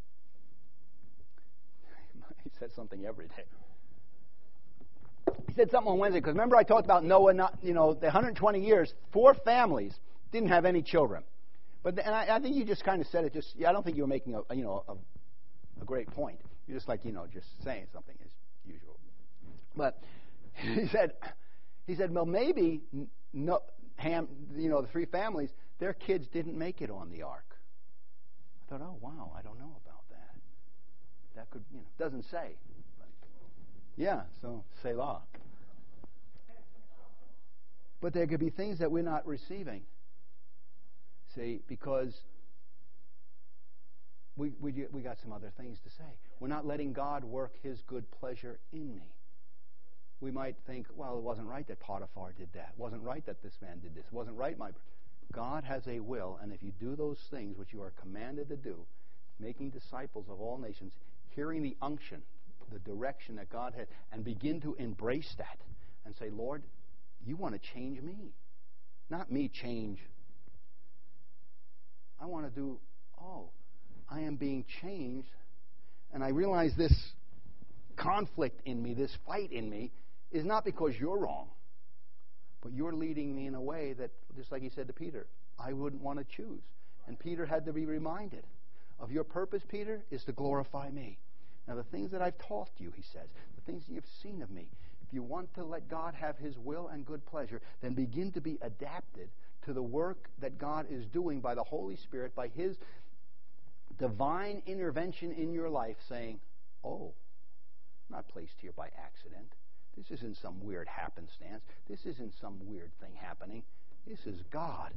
He said something every day. He said something on Wednesday because remember I talked about Noah. Not you know the 120 years, four families didn't have any children. But and I, I think you just kind of said it. Just yeah, I don't think you were making a you know a, a great point. You're just like you know just saying something as usual. But he said he said well maybe no Ham you know the three families their kids didn't make it on the ark. I thought oh wow I don't know about that. Could you know doesn't say. Yeah, so Selah. But there could be things that we're not receiving. See, because we, we, we got some other things to say. We're not letting God work His good pleasure in me. We might think, well, it wasn't right that Potiphar did that. It wasn't right that this man did this. It wasn't right, my. God has a will, and if you do those things which you are commanded to do, making disciples of all nations, hearing the unction, the direction that God had and begin to embrace that and say, Lord, you want to change me. Not me change. I want to do, oh, I am being changed. And I realize this conflict in me, this fight in me, is not because you're wrong, but you're leading me in a way that, just like he said to Peter, I wouldn't want to choose. And Peter had to be reminded of your purpose, Peter, is to glorify me. Now, the things that I've taught you, he says, the things you've seen of me, if you want to let God have his will and good pleasure, then begin to be adapted to the work that God is doing by the Holy Spirit, by his divine intervention in your life, saying, Oh, I'm not placed here by accident. This isn't some weird happenstance. This isn't some weird thing happening. This is God.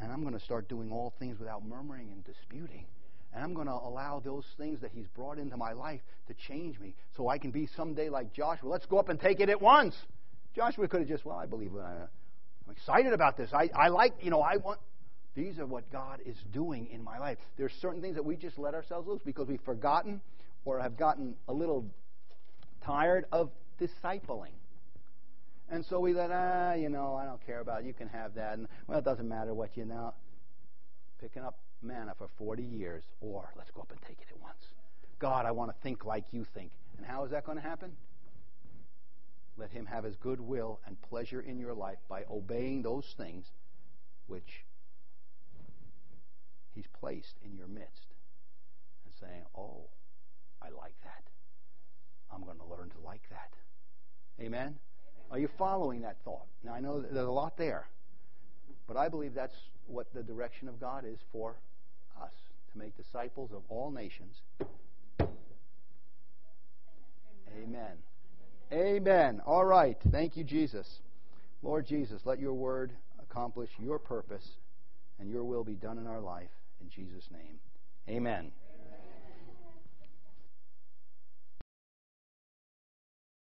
And I'm going to start doing all things without murmuring and disputing. And I'm going to allow those things that He's brought into my life to change me so I can be someday like Joshua. Let's go up and take it at once. Joshua could have just, well, I believe, uh, I'm excited about this. I, I like, you know, I want. These are what God is doing in my life. There's certain things that we just let ourselves loose because we've forgotten or have gotten a little tired of discipling. And so we let, ah, you know, I don't care about it. You can have that. And, well, it doesn't matter what you know. Picking up manna for 40 years, or let's go up and take it at once. God, I want to think like you think. And how is that going to happen? Let Him have His good will and pleasure in your life by obeying those things which He's placed in your midst and saying, Oh, I like that. I'm going to learn to like that. Amen? Amen? Are you following that thought? Now, I know there's a lot there, but I believe that's what the direction of God is for us to make disciples of all nations. Amen. Amen. All right. Thank you, Jesus. Lord Jesus, let your word accomplish your purpose and your will be done in our life. In Jesus' name. Amen.